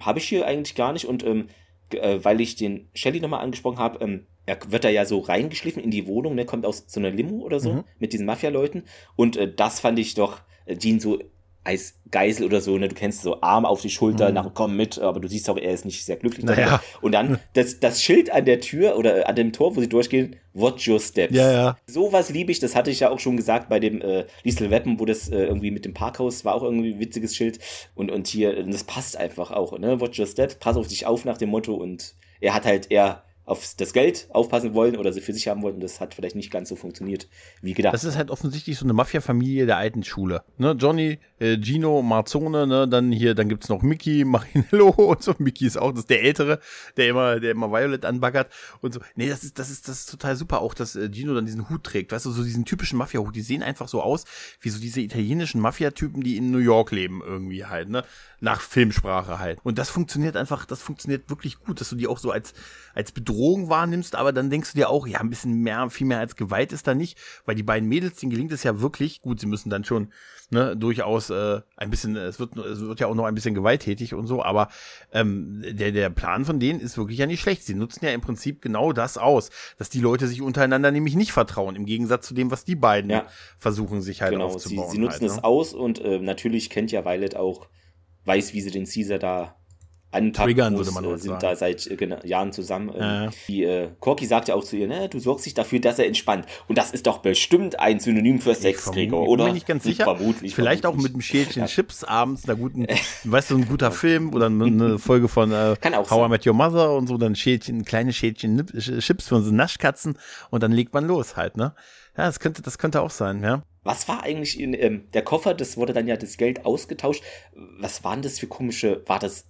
habe ich hier eigentlich gar nicht und ähm, äh, weil ich den Shelly nochmal angesprochen habe, ähm, er wird da ja so reingeschliffen in die Wohnung, ne, kommt aus so einer Limo oder so mhm. mit diesen Mafia-Leuten. Und äh, das fand ich doch, äh, die ihn so als Geisel oder so, ne, du kennst so Arm auf die Schulter, mhm. nach komm mit, aber du siehst auch, er ist nicht sehr glücklich. Naja. Und dann (laughs) das, das Schild an der Tür oder äh, an dem Tor, wo sie durchgehen, watch your steps. Ja, ja. Sowas liebe ich, das hatte ich ja auch schon gesagt bei dem äh, Liesel Weapon, wo das äh, irgendwie mit dem Parkhaus war auch irgendwie ein witziges Schild und, und hier, das passt einfach auch, ne, watch your steps, pass auf dich auf nach dem Motto und er hat halt eher auf das Geld aufpassen wollen oder sie für sich haben wollten. Das hat vielleicht nicht ganz so funktioniert wie gedacht. Das ist halt offensichtlich so eine Mafia-Familie der alten Schule. Ne? Johnny, äh, Gino, Marzone, ne? dann hier, dann gibt's noch Mickey, (laughs) Marinello und so. Mickey ist auch das ist der Ältere, der immer, der immer Violet anbaggert und so. Nee, das ist, das ist, das ist total super. Auch, dass äh, Gino dann diesen Hut trägt. Weißt du, so diesen typischen Mafia-Hut. Die sehen einfach so aus, wie so diese italienischen Mafia-Typen, die in New York leben irgendwie halt, ne? Nach Filmsprache halt. Und das funktioniert einfach, das funktioniert wirklich gut, dass du die auch so als, als Bedrohung wahrnimmst, aber dann denkst du dir auch, ja, ein bisschen mehr, viel mehr als Gewalt ist da nicht, weil die beiden Mädels, denen gelingt es ja wirklich, gut, sie müssen dann schon ne, durchaus äh, ein bisschen, es wird, es wird ja auch noch ein bisschen gewalttätig und so, aber ähm, der, der Plan von denen ist wirklich ja nicht schlecht. Sie nutzen ja im Prinzip genau das aus, dass die Leute sich untereinander nämlich nicht vertrauen, im Gegensatz zu dem, was die beiden ja. versuchen, sich halt genau, aufzubauen. Sie, sie nutzen halt, es ne? aus und äh, natürlich kennt ja Violet auch, weiß, wie sie den Caesar da muss, würde man äh, sind sagen. da seit äh, genau, Jahren zusammen. Ähm, ja. Die äh, Corky sagt ja auch zu ihr, ne, du sorgst dich dafür, dass er entspannt. Und das ist doch bestimmt ein Synonym für Sexträger, oder? Bin ich ganz sicher. Vermutlich. Vielleicht vermutlich. auch mit einem Schälchen ja. Chips abends, einer guten, (laughs) weißt du, ein guter Film oder eine (laughs) Folge von äh, Kann auch How sein. I Met Your Mother und so, dann Schälchen, ein kleines Schälchen Chips für unsere Naschkatzen und dann legt man los halt, ne? Ja, das könnte, das könnte auch sein, ja. Was war eigentlich in ähm, der Koffer? Das wurde dann ja das Geld ausgetauscht. Was waren das für komische? War das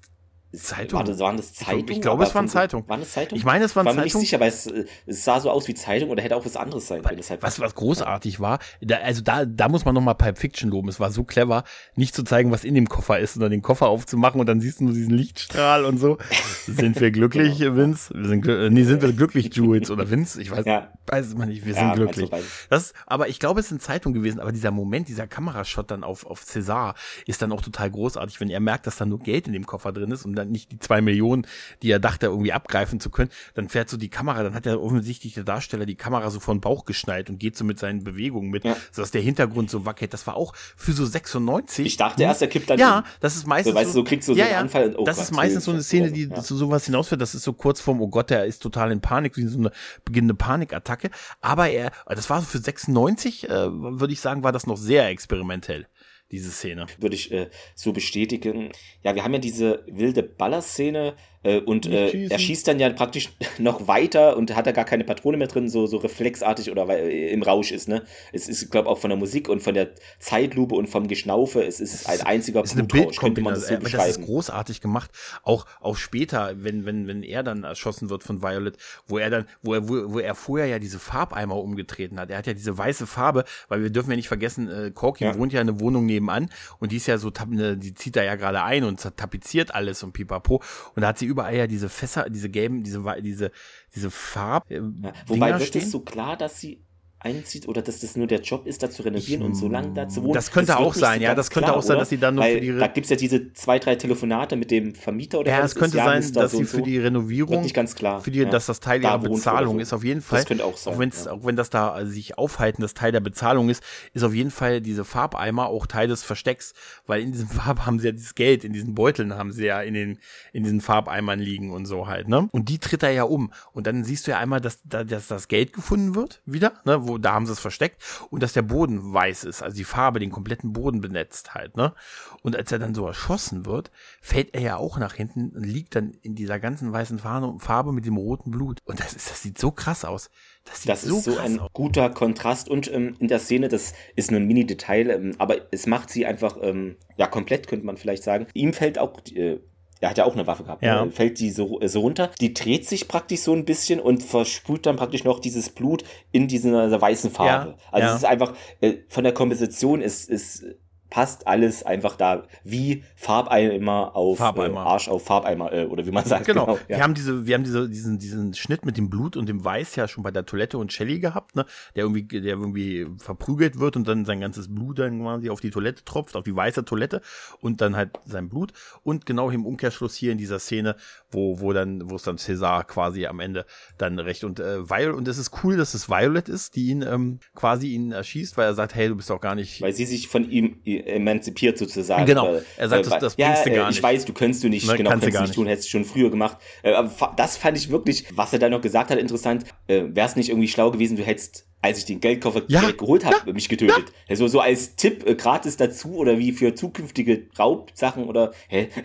Zeitung? War das, waren das Zeitungen? Ich, glaube, es waren Zeitungen. Waren es Zeitungen? Ich meine, es waren Zeitungen. Ich war mir nicht sicher, weil es, es, sah so aus wie Zeitung oder hätte auch was anderes sein können. Halt was, was großartig war, da, also da, da muss man nochmal Pipe Fiction loben. Es war so clever, nicht zu zeigen, was in dem Koffer ist, sondern den Koffer aufzumachen und dann siehst du nur diesen Lichtstrahl und so. (laughs) sind wir glücklich, genau. Vince? Wir sind, äh, nee, sind wir glücklich, Jules oder Vince? Ich weiß, ja. weiß es mal nicht. Wir ja, sind glücklich. Das, aber ich glaube, es sind Zeitungen gewesen. Aber dieser Moment, dieser Kamerashot dann auf, auf César ist dann auch total großartig, wenn er merkt, dass da nur Geld in dem Koffer drin ist und dann nicht die zwei Millionen die er dachte, irgendwie abgreifen zu können, dann fährt so die Kamera, dann hat er offensichtlich der Darsteller die Kamera so vor den Bauch geschnallt und geht so mit seinen Bewegungen mit, ja. sodass der Hintergrund so wackelt. Das war auch für so 96. Ich dachte erst, er kippt dann. Ja, das ist meistens. So, weißt du, so kriegst du so ja, einen Anfall. Oh das Gott, ist meistens so eine Szene, die ja. zu sowas hinausführt. Das ist so kurz vorm, oh Gott, der ist total in Panik, wie so eine beginnende Panikattacke. Aber er, das war so für 96, äh, würde ich sagen, war das noch sehr experimentell diese Szene. Würde ich äh, so bestätigen. Ja, wir haben ja diese wilde Ballerszene, und äh, er schießt dann ja praktisch (laughs) noch weiter und hat da gar keine Patrone mehr drin, so, so reflexartig oder weil äh, im Rausch ist, ne? Es ist, glaube auch von der Musik und von der Zeitlupe und vom Geschnaufe, es ist ein einziger ist Blutrausch, könnte man das so beschreiben. Das ist großartig gemacht. Auch, auch später, wenn, wenn, wenn er dann erschossen wird von Violet, wo er dann, wo er, wo, wo er vorher ja diese Farbeimer umgetreten hat. Er hat ja diese weiße Farbe, weil wir dürfen ja nicht vergessen, äh, Corky ja. wohnt ja in einer Wohnung nebenan und die ist ja so, ne, die zieht da ja gerade ein und tapeziert alles und pipapo. Und da hat sie überall ja diese Fässer, diese gelben, diese, diese, diese Farb. Äh, ja, wobei wird es so klar, dass sie einzieht oder dass das nur der Job ist, da zu renovieren ich, und so lange da zu wohnen. Das könnte auch sein, ja, das könnte klar, auch sein, dass sie dann nur Weil für die Re Da gibt es ja diese zwei, drei Telefonate mit dem Vermieter oder Ja, es könnte sein, da dass sie für so. die Renovierung, nicht ganz klar. für die, ja. dass das Teil ihrer Bezahlung so. ist, auf jeden Fall. Das könnte auch sein. Auch, wenn's, ja. auch wenn das da sich aufhalten, das Teil der Bezahlung ist, ist auf jeden Fall diese Farbeimer auch Teil des Verstecks, weil in diesem (laughs) Farb haben sie ja dieses Geld, in diesen Beuteln haben sie ja in den, in diesen Farbeimern liegen und so halt, ne? Und die tritt er ja um. Und dann siehst du ja einmal, dass, dass das Geld gefunden wird, wieder, ne? Wo, da haben sie es versteckt und dass der Boden weiß ist, also die Farbe den kompletten Boden benetzt halt, ne? Und als er dann so erschossen wird, fällt er ja auch nach hinten und liegt dann in dieser ganzen weißen Farbe mit dem roten Blut. Und das ist, das sieht so krass aus. Das, das so ist so ein aus. guter Kontrast und ähm, in der Szene, das ist nur ein Mini-Detail, ähm, aber es macht sie einfach, ähm, ja, komplett könnte man vielleicht sagen. Ihm fällt auch äh, er hat ja auch eine Waffe gehabt, ja. ne? fällt die so, so runter, die dreht sich praktisch so ein bisschen und versprüht dann praktisch noch dieses Blut in dieser weißen Farbe. Ja. Also ja. es ist einfach, äh, von der Komposition ist, ist passt alles einfach da wie Farbeimer auf Farbeimer. Äh, Arsch auf Farbeimer äh, oder wie man sagt. Genau. genau ja. Wir haben diese, wir haben diese, diesen, diesen Schnitt mit dem Blut und dem Weiß ja schon bei der Toilette und Shelly gehabt, ne? Der irgendwie, der irgendwie verprügelt wird und dann sein ganzes Blut dann quasi auf die Toilette tropft, auf die weiße Toilette und dann halt sein Blut. Und genau im Umkehrschluss hier in dieser Szene, wo, wo dann, wo es dann César quasi am Ende dann recht und äh, Violet, und es ist cool, dass es Violet ist, die ihn ähm, quasi ihn erschießt, weil er sagt, hey, du bist doch gar nicht. Weil sie sich von ihm emanzipiert sozusagen. Genau. Weil, er sagt, äh, das, das ja, du gar nicht. Ich weiß, du könntest du nicht, Nein, genau, kannst du nicht tun, hättest du schon früher gemacht. Äh, aber das fand ich wirklich, was er da noch gesagt hat, interessant. Äh, Wäre es nicht irgendwie schlau gewesen, du hättest als ich den Geldkoffer ja, direkt geholt habe, ja, mich getötet. Ja. Also so als Tipp äh, gratis dazu oder wie für zukünftige Raubsachen oder hä? (laughs)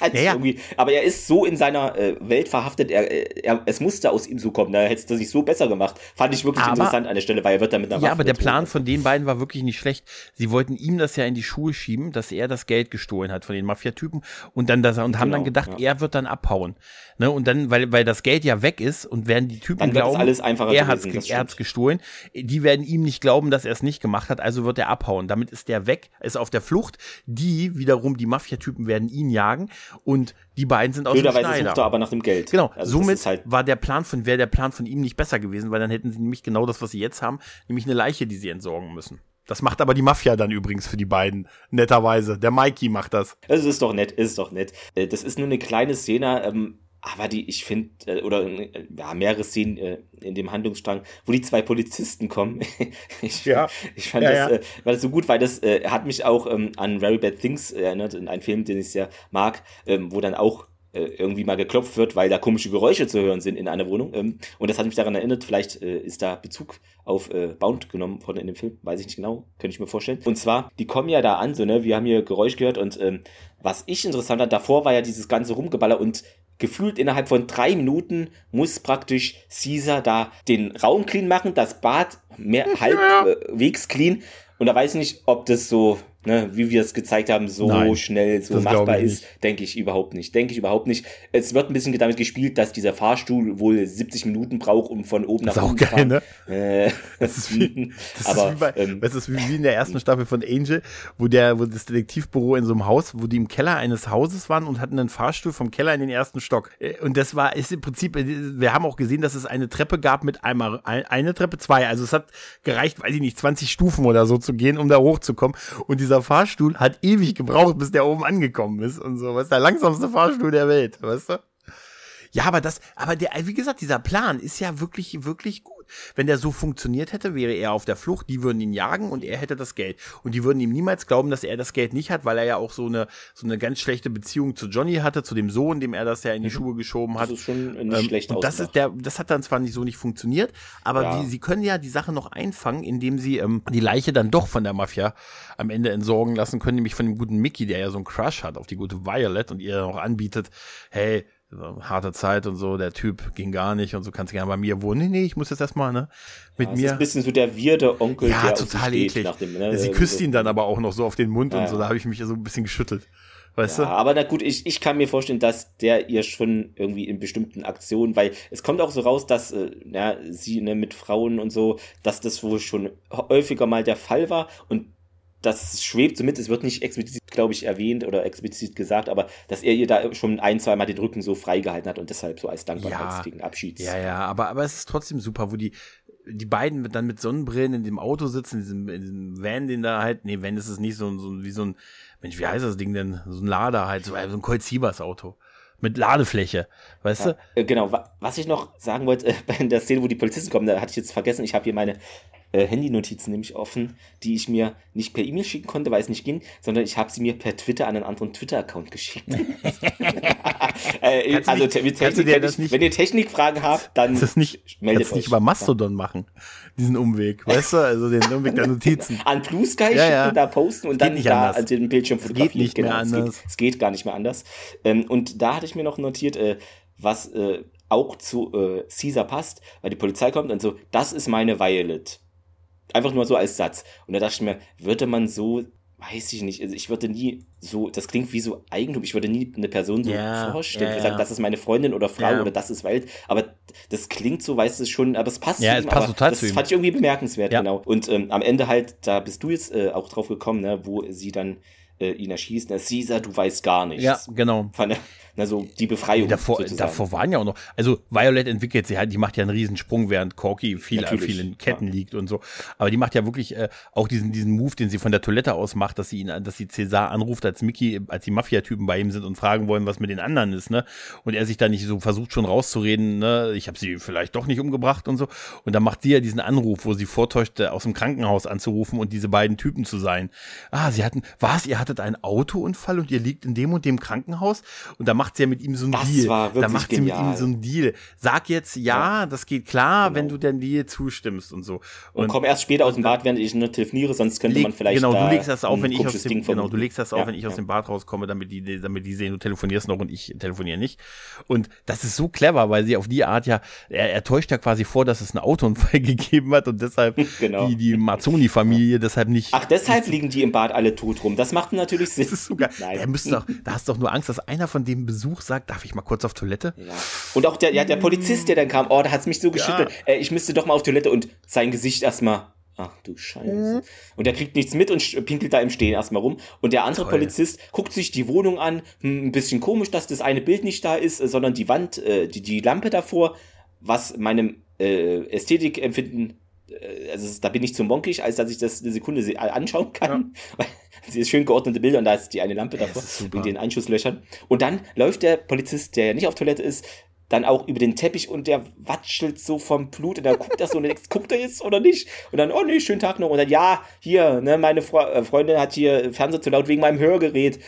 Also, ja, ja. Irgendwie, aber er ist so in seiner äh, Welt verhaftet, er, er, es musste aus ihm so kommen. Da hätte es sich so besser gemacht. Fand ich wirklich aber, interessant an der Stelle, weil er wird damit nach Ja, aber der Plan von den beiden war wirklich nicht schlecht. Sie wollten ihm das ja in die Schuhe schieben, dass er das Geld gestohlen hat von den Mafiatypen und dann das und haben genau, dann gedacht, ja. er wird dann abhauen. Ne? Und dann, weil, weil das Geld ja weg ist und werden die Typen glauben, alles er hat es gestohlen. Die werden ihm nicht glauben, dass er es nicht gemacht hat, also wird er abhauen. Damit ist der weg, ist auf der Flucht. Die wiederum, die Mafia-Typen werden ihn jagen und die beiden sind aus dem Schneider. sucht er aber nach dem Geld. Genau, also somit halt war der Plan von, wäre der Plan von ihm nicht besser gewesen, weil dann hätten sie nämlich genau das, was sie jetzt haben, nämlich eine Leiche, die sie entsorgen müssen. Das macht aber die Mafia dann übrigens für die beiden, netterweise. Der Mikey macht das. Das ist doch nett, ist doch nett. Äh, das ist nur eine kleine Szene, ähm, aber die, ich finde, äh, oder äh, ja, mehrere Szenen äh, in dem Handlungsstrang, wo die zwei Polizisten kommen. (laughs) ich, ja. ich fand ja, das, ja. Äh, war das so gut, weil das äh, hat mich auch ähm, an Very Bad Things erinnert, in einen Film, den ich sehr mag, ähm, wo dann auch äh, irgendwie mal geklopft wird, weil da komische Geräusche zu hören sind in einer Wohnung. Ähm, und das hat mich daran erinnert, vielleicht äh, ist da Bezug auf äh, Bound genommen von in dem Film, weiß ich nicht genau, könnte ich mir vorstellen. Und zwar, die kommen ja da an, so, ne, wir haben hier Geräusch gehört und ähm, was ich interessant fand, davor war ja dieses ganze Rumgeballer und gefühlt innerhalb von drei Minuten muss praktisch Caesar da den Raum clean machen, das Bad mehr halbwegs clean. Und da weiß ich nicht, ob das so ne, wie wir es gezeigt haben, so Nein, schnell so machbar ist, denke ich überhaupt nicht. Denke ich überhaupt nicht. Es wird ein bisschen damit gespielt, dass dieser Fahrstuhl wohl 70 Minuten braucht, um von oben nach unten zu fahren. Ne? Äh, (laughs) das ist wie, (laughs) das aber, ist wie, bei, ähm, das ist wie in der ersten Staffel von Angel, wo der, wo das Detektivbüro in so einem Haus, wo die im Keller eines Hauses waren und hatten einen Fahrstuhl vom Keller in den ersten Stock. Äh, und das war, ist im Prinzip, äh, wir haben auch gesehen, dass es eine Treppe gab mit einmal, eine Treppe, zwei. Also es hat gereicht, weiß ich nicht, 20 Stufen oder so zu gehen, um da hochzukommen. Und dieser Fahrstuhl hat ewig gebraucht, bis der oben angekommen ist und so. Was der langsamste Fahrstuhl der Welt, weißt du? Ja, aber das, aber der, wie gesagt, dieser Plan ist ja wirklich, wirklich. Wenn der so funktioniert hätte, wäre er auf der Flucht, die würden ihn jagen und er hätte das Geld. Und die würden ihm niemals glauben, dass er das Geld nicht hat, weil er ja auch so eine, so eine ganz schlechte Beziehung zu Johnny hatte, zu dem Sohn, dem er das ja in die mhm. Schuhe geschoben hat. Das ist schon nicht ähm, schlecht und das ist der, das hat dann zwar nicht so nicht funktioniert, aber ja. die, sie können ja die Sache noch einfangen, indem sie ähm, die Leiche dann doch von der Mafia am Ende entsorgen lassen können, nämlich von dem guten Mickey, der ja so einen Crush hat auf die gute Violet und ihr noch anbietet, hey, harte Zeit und so, der Typ ging gar nicht und so kannst du gerne bei mir wohnen. Nee, nee, ich muss jetzt erstmal, ne, mit ja, mir. Ist ein bisschen so der wirde Onkel, ja, der total eklig. Dem, ne? Sie küsst so. ihn dann aber auch noch so auf den Mund ja, und so, da habe ich mich so ein bisschen geschüttelt. Weißt ja, du? Aber na gut, ich, ich kann mir vorstellen, dass der ihr schon irgendwie in bestimmten Aktionen, weil es kommt auch so raus, dass äh, ja, sie ne, mit Frauen und so, dass das wohl schon häufiger mal der Fall war und das schwebt so mit, es wird nicht explizit, glaube ich, erwähnt oder explizit gesagt, aber dass er ihr da schon ein, zwei Mal den Rücken so freigehalten hat und deshalb so als Dankbarkeitsding ja, Abschieds. Ja, ja, aber, aber es ist trotzdem super, wo die, die beiden dann mit Sonnenbrillen in dem Auto sitzen, in diesem, in diesem Van, den da halt, nee, Van ist es nicht, so, so wie so ein, Mensch, wie heißt das Ding denn? So ein Lader halt, so, so ein Sievers Auto mit Ladefläche, weißt ja, du? Äh, genau, was ich noch sagen wollte, (laughs) äh, bei der Szene, wo die Polizisten kommen, da hatte ich jetzt vergessen, ich habe hier meine äh, Handy-Notizen nämlich offen, die ich mir nicht per E-Mail schicken konnte, weil es nicht ging, sondern ich habe sie mir per Twitter an einen anderen Twitter-Account geschickt. (laughs) äh, also nicht, Technik, wenn, ich, wenn, ihr Technikfragen habt, dann das nicht, meldet euch. nicht über Mastodon machen, diesen Umweg, (laughs) weißt du, also den Umweg der Notizen. An Blue Sky ja, ja. da posten und dann da anders. den Bildschirm fotografieren. Geht nicht genau, mehr anders. Es geht, es geht, gar nicht mehr anders. Ähm, und da hatte ich mir noch notiert, äh, was äh, auch zu äh, Caesar passt, weil die Polizei kommt und so, das ist meine Violet. Einfach nur so als Satz. Und da dachte ich mir, würde man so, weiß ich nicht, also ich würde nie so, das klingt wie so Eigentum, ich würde nie eine Person so ja, vorstellen, ja, ja. das ist meine Freundin oder Frau ja. oder das ist Welt, aber das klingt so, weißt du schon, aber es passt ja, es passt total das zu ihm. fand ich irgendwie bemerkenswert, genau. Und ähm, am Ende halt, da bist du jetzt äh, auch drauf gekommen, ne, wo sie dann äh, ihn erschießt, ne, Caesar, du weißt gar nichts. Ja, genau. Fand, also die Befreiung. Davor, davor waren ja auch noch, also Violet entwickelt sich halt, die macht ja einen Riesensprung, während Corky viel, viel in Ketten ja. liegt und so. Aber die macht ja wirklich äh, auch diesen, diesen Move, den sie von der Toilette aus macht, dass sie ihn, dass sie Cäsar anruft, als Mickey, als die Mafia-Typen bei ihm sind und fragen wollen, was mit den anderen ist, ne? Und er sich da nicht so versucht schon rauszureden, ne? Ich habe sie vielleicht doch nicht umgebracht und so. Und dann macht sie ja diesen Anruf, wo sie vortäuscht, aus dem Krankenhaus anzurufen und diese beiden Typen zu sein. Ah, sie hatten, was? Ihr hattet einen Autounfall und ihr liegt in dem und dem Krankenhaus? Und da macht sie ja mit ihm so ein das Deal. War wirklich da macht genial. sie mit ihm so ein Deal. Sag jetzt ja, ja. das geht klar, genau. wenn du denn Deal zustimmst und so. Und, und komm erst später aus dem Bad, während ich nur telefoniere, sonst könnte leg, man vielleicht. Genau, du legst das auf, wenn ich aus dem, genau, du legst das auf, ja, wenn ich aus dem Bad rauskomme, damit die, damit die sehen, du telefonierst noch und ich telefoniere nicht. Und das ist so clever, weil sie auf die Art ja, er, er täuscht ja quasi vor, dass es einen Autounfall (laughs) gegeben hat und deshalb (laughs) genau. die, die Mazzoni-Familie deshalb nicht. Ach, deshalb liegen die im Bad alle tot rum. Das macht natürlich Sinn. (laughs) Das ist sogar, Nein. Der müsste doch, da hast du doch nur Angst, dass einer von dem Besuch sagt, darf ich mal kurz auf Toilette? Ja. Und auch der, ja, der Polizist, der dann kam, oh, da hat es mich so geschüttelt, ja. äh, ich müsste doch mal auf Toilette und sein Gesicht erstmal. Ach du Scheiße. Mhm. Und der kriegt nichts mit und pinkelt da im Stehen erstmal rum. Und der andere Toll. Polizist guckt sich die Wohnung an. Hm, ein bisschen komisch, dass das eine Bild nicht da ist, sondern die Wand, äh, die, die Lampe davor, was meinem äh, Ästhetikempfinden äh, also da bin ich zu monkig, als dass ich das eine Sekunde anschauen kann. (laughs) Ja. Sie ist schön geordnete Bilder und da ist die eine Lampe davor in den Einschusslöchern. Und dann läuft der Polizist, der ja nicht auf Toilette ist, dann auch über den Teppich und der watschelt so vom Blut und da guckt er so und denkt, guckt er jetzt oder nicht? Und dann, oh nee, schönen Tag noch. Und dann, ja, hier, ne, meine Fre äh, Freundin hat hier Fernseher zu laut wegen meinem Hörgerät.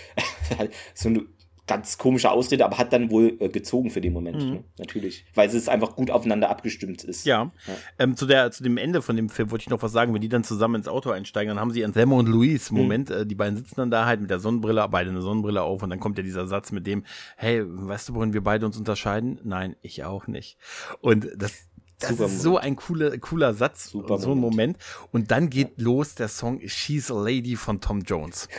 (laughs) so ein ganz komische Ausrede, aber hat dann wohl äh, gezogen für den Moment, mhm. ne? natürlich. Weil es einfach gut aufeinander abgestimmt ist. Ja. ja. Ähm, zu, der, zu dem Ende von dem Film wollte ich noch was sagen. Wenn die dann zusammen ins Auto einsteigen, dann haben sie Anselmo und Luis. Mhm. Moment, mhm. äh, die beiden sitzen dann da halt mit der Sonnenbrille, beide eine Sonnenbrille auf und dann kommt ja dieser Satz mit dem, hey, weißt du, worin wir beide uns unterscheiden? Nein, ich auch nicht. Und das, das Super ist so ein cooler, cooler Satz, Super so ein Moment. Und dann geht los der Song She's a Lady von Tom Jones. (laughs)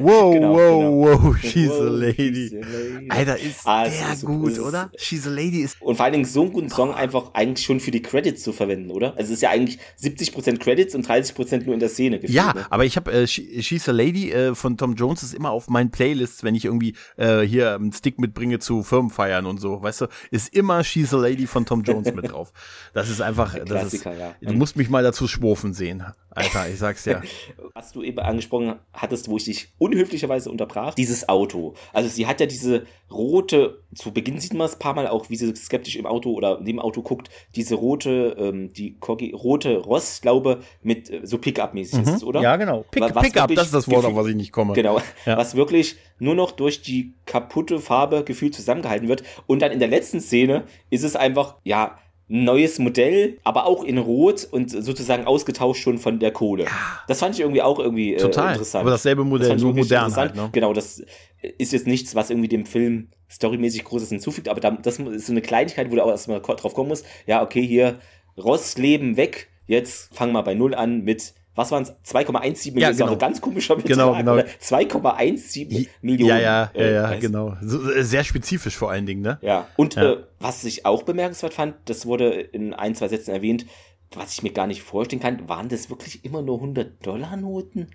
Wow, genau, wow, genau. wow, she's, wow, a lady. she's a lady. Alter, ist ah, der ist so gut, cool. oder? She's a Lady ist. Und vor allen Dingen so einen guten Song einfach eigentlich schon für die Credits zu verwenden, oder? Also es ist ja eigentlich 70% Credits und 30% nur in der Szene. Gefühlt, ja, ne? aber ich habe äh, She's a Lady äh, von Tom Jones ist immer auf meinen Playlists, wenn ich irgendwie äh, hier einen Stick mitbringe zu Firmenfeiern und so, weißt du, ist immer She's a Lady von Tom Jones mit drauf. (laughs) Das ist einfach, das ist, ja. du musst mich mal dazu schwurfen sehen, Alter, ich sag's ja. (laughs) Was du eben angesprochen hattest, wo ich dich unhöflicherweise unterbrach, dieses Auto. Also sie hat ja diese rote, zu Beginn sieht man es ein paar Mal auch, wie sie skeptisch im Auto oder neben Auto guckt, diese rote, ähm, die Corgi, rote Ross, glaube mit äh, so Pickup-mäßig mhm. ist, oder? Ja, genau. Pick, Pickup, das ist das Wort, auf was ich nicht komme. Genau. Ja. Was wirklich nur noch durch die kaputte Farbe gefühlt zusammengehalten wird. Und dann in der letzten Szene ist es einfach, ja, ein neues Modell, aber auch in Rot und sozusagen ausgetauscht schon von der Kohle. Ja. Das fand ich irgendwie auch irgendwie äh, Total. interessant. Aber dasselbe Modell, das nur modern halt, ne? Genau, das ist jetzt nichts, was irgendwie dem Film storymäßig Großes hinzufügt, aber das ist so eine Kleinigkeit, wo du auch erstmal drauf kommen musst. Ja, okay, hier Rostleben weg, jetzt fang mal bei Null an mit was waren es? 2,17 Millionen. Ja, genau. Also ganz komischer Betrag. Genau, genau. 2,17 Millionen. Ja, ja, ja, ja äh, genau. Äh, sehr spezifisch vor allen Dingen, ne? Ja. Und ja. Äh, was ich auch bemerkenswert fand, das wurde in ein, zwei Sätzen erwähnt, was ich mir gar nicht vorstellen kann, waren das wirklich immer nur 100-Dollar-Noten?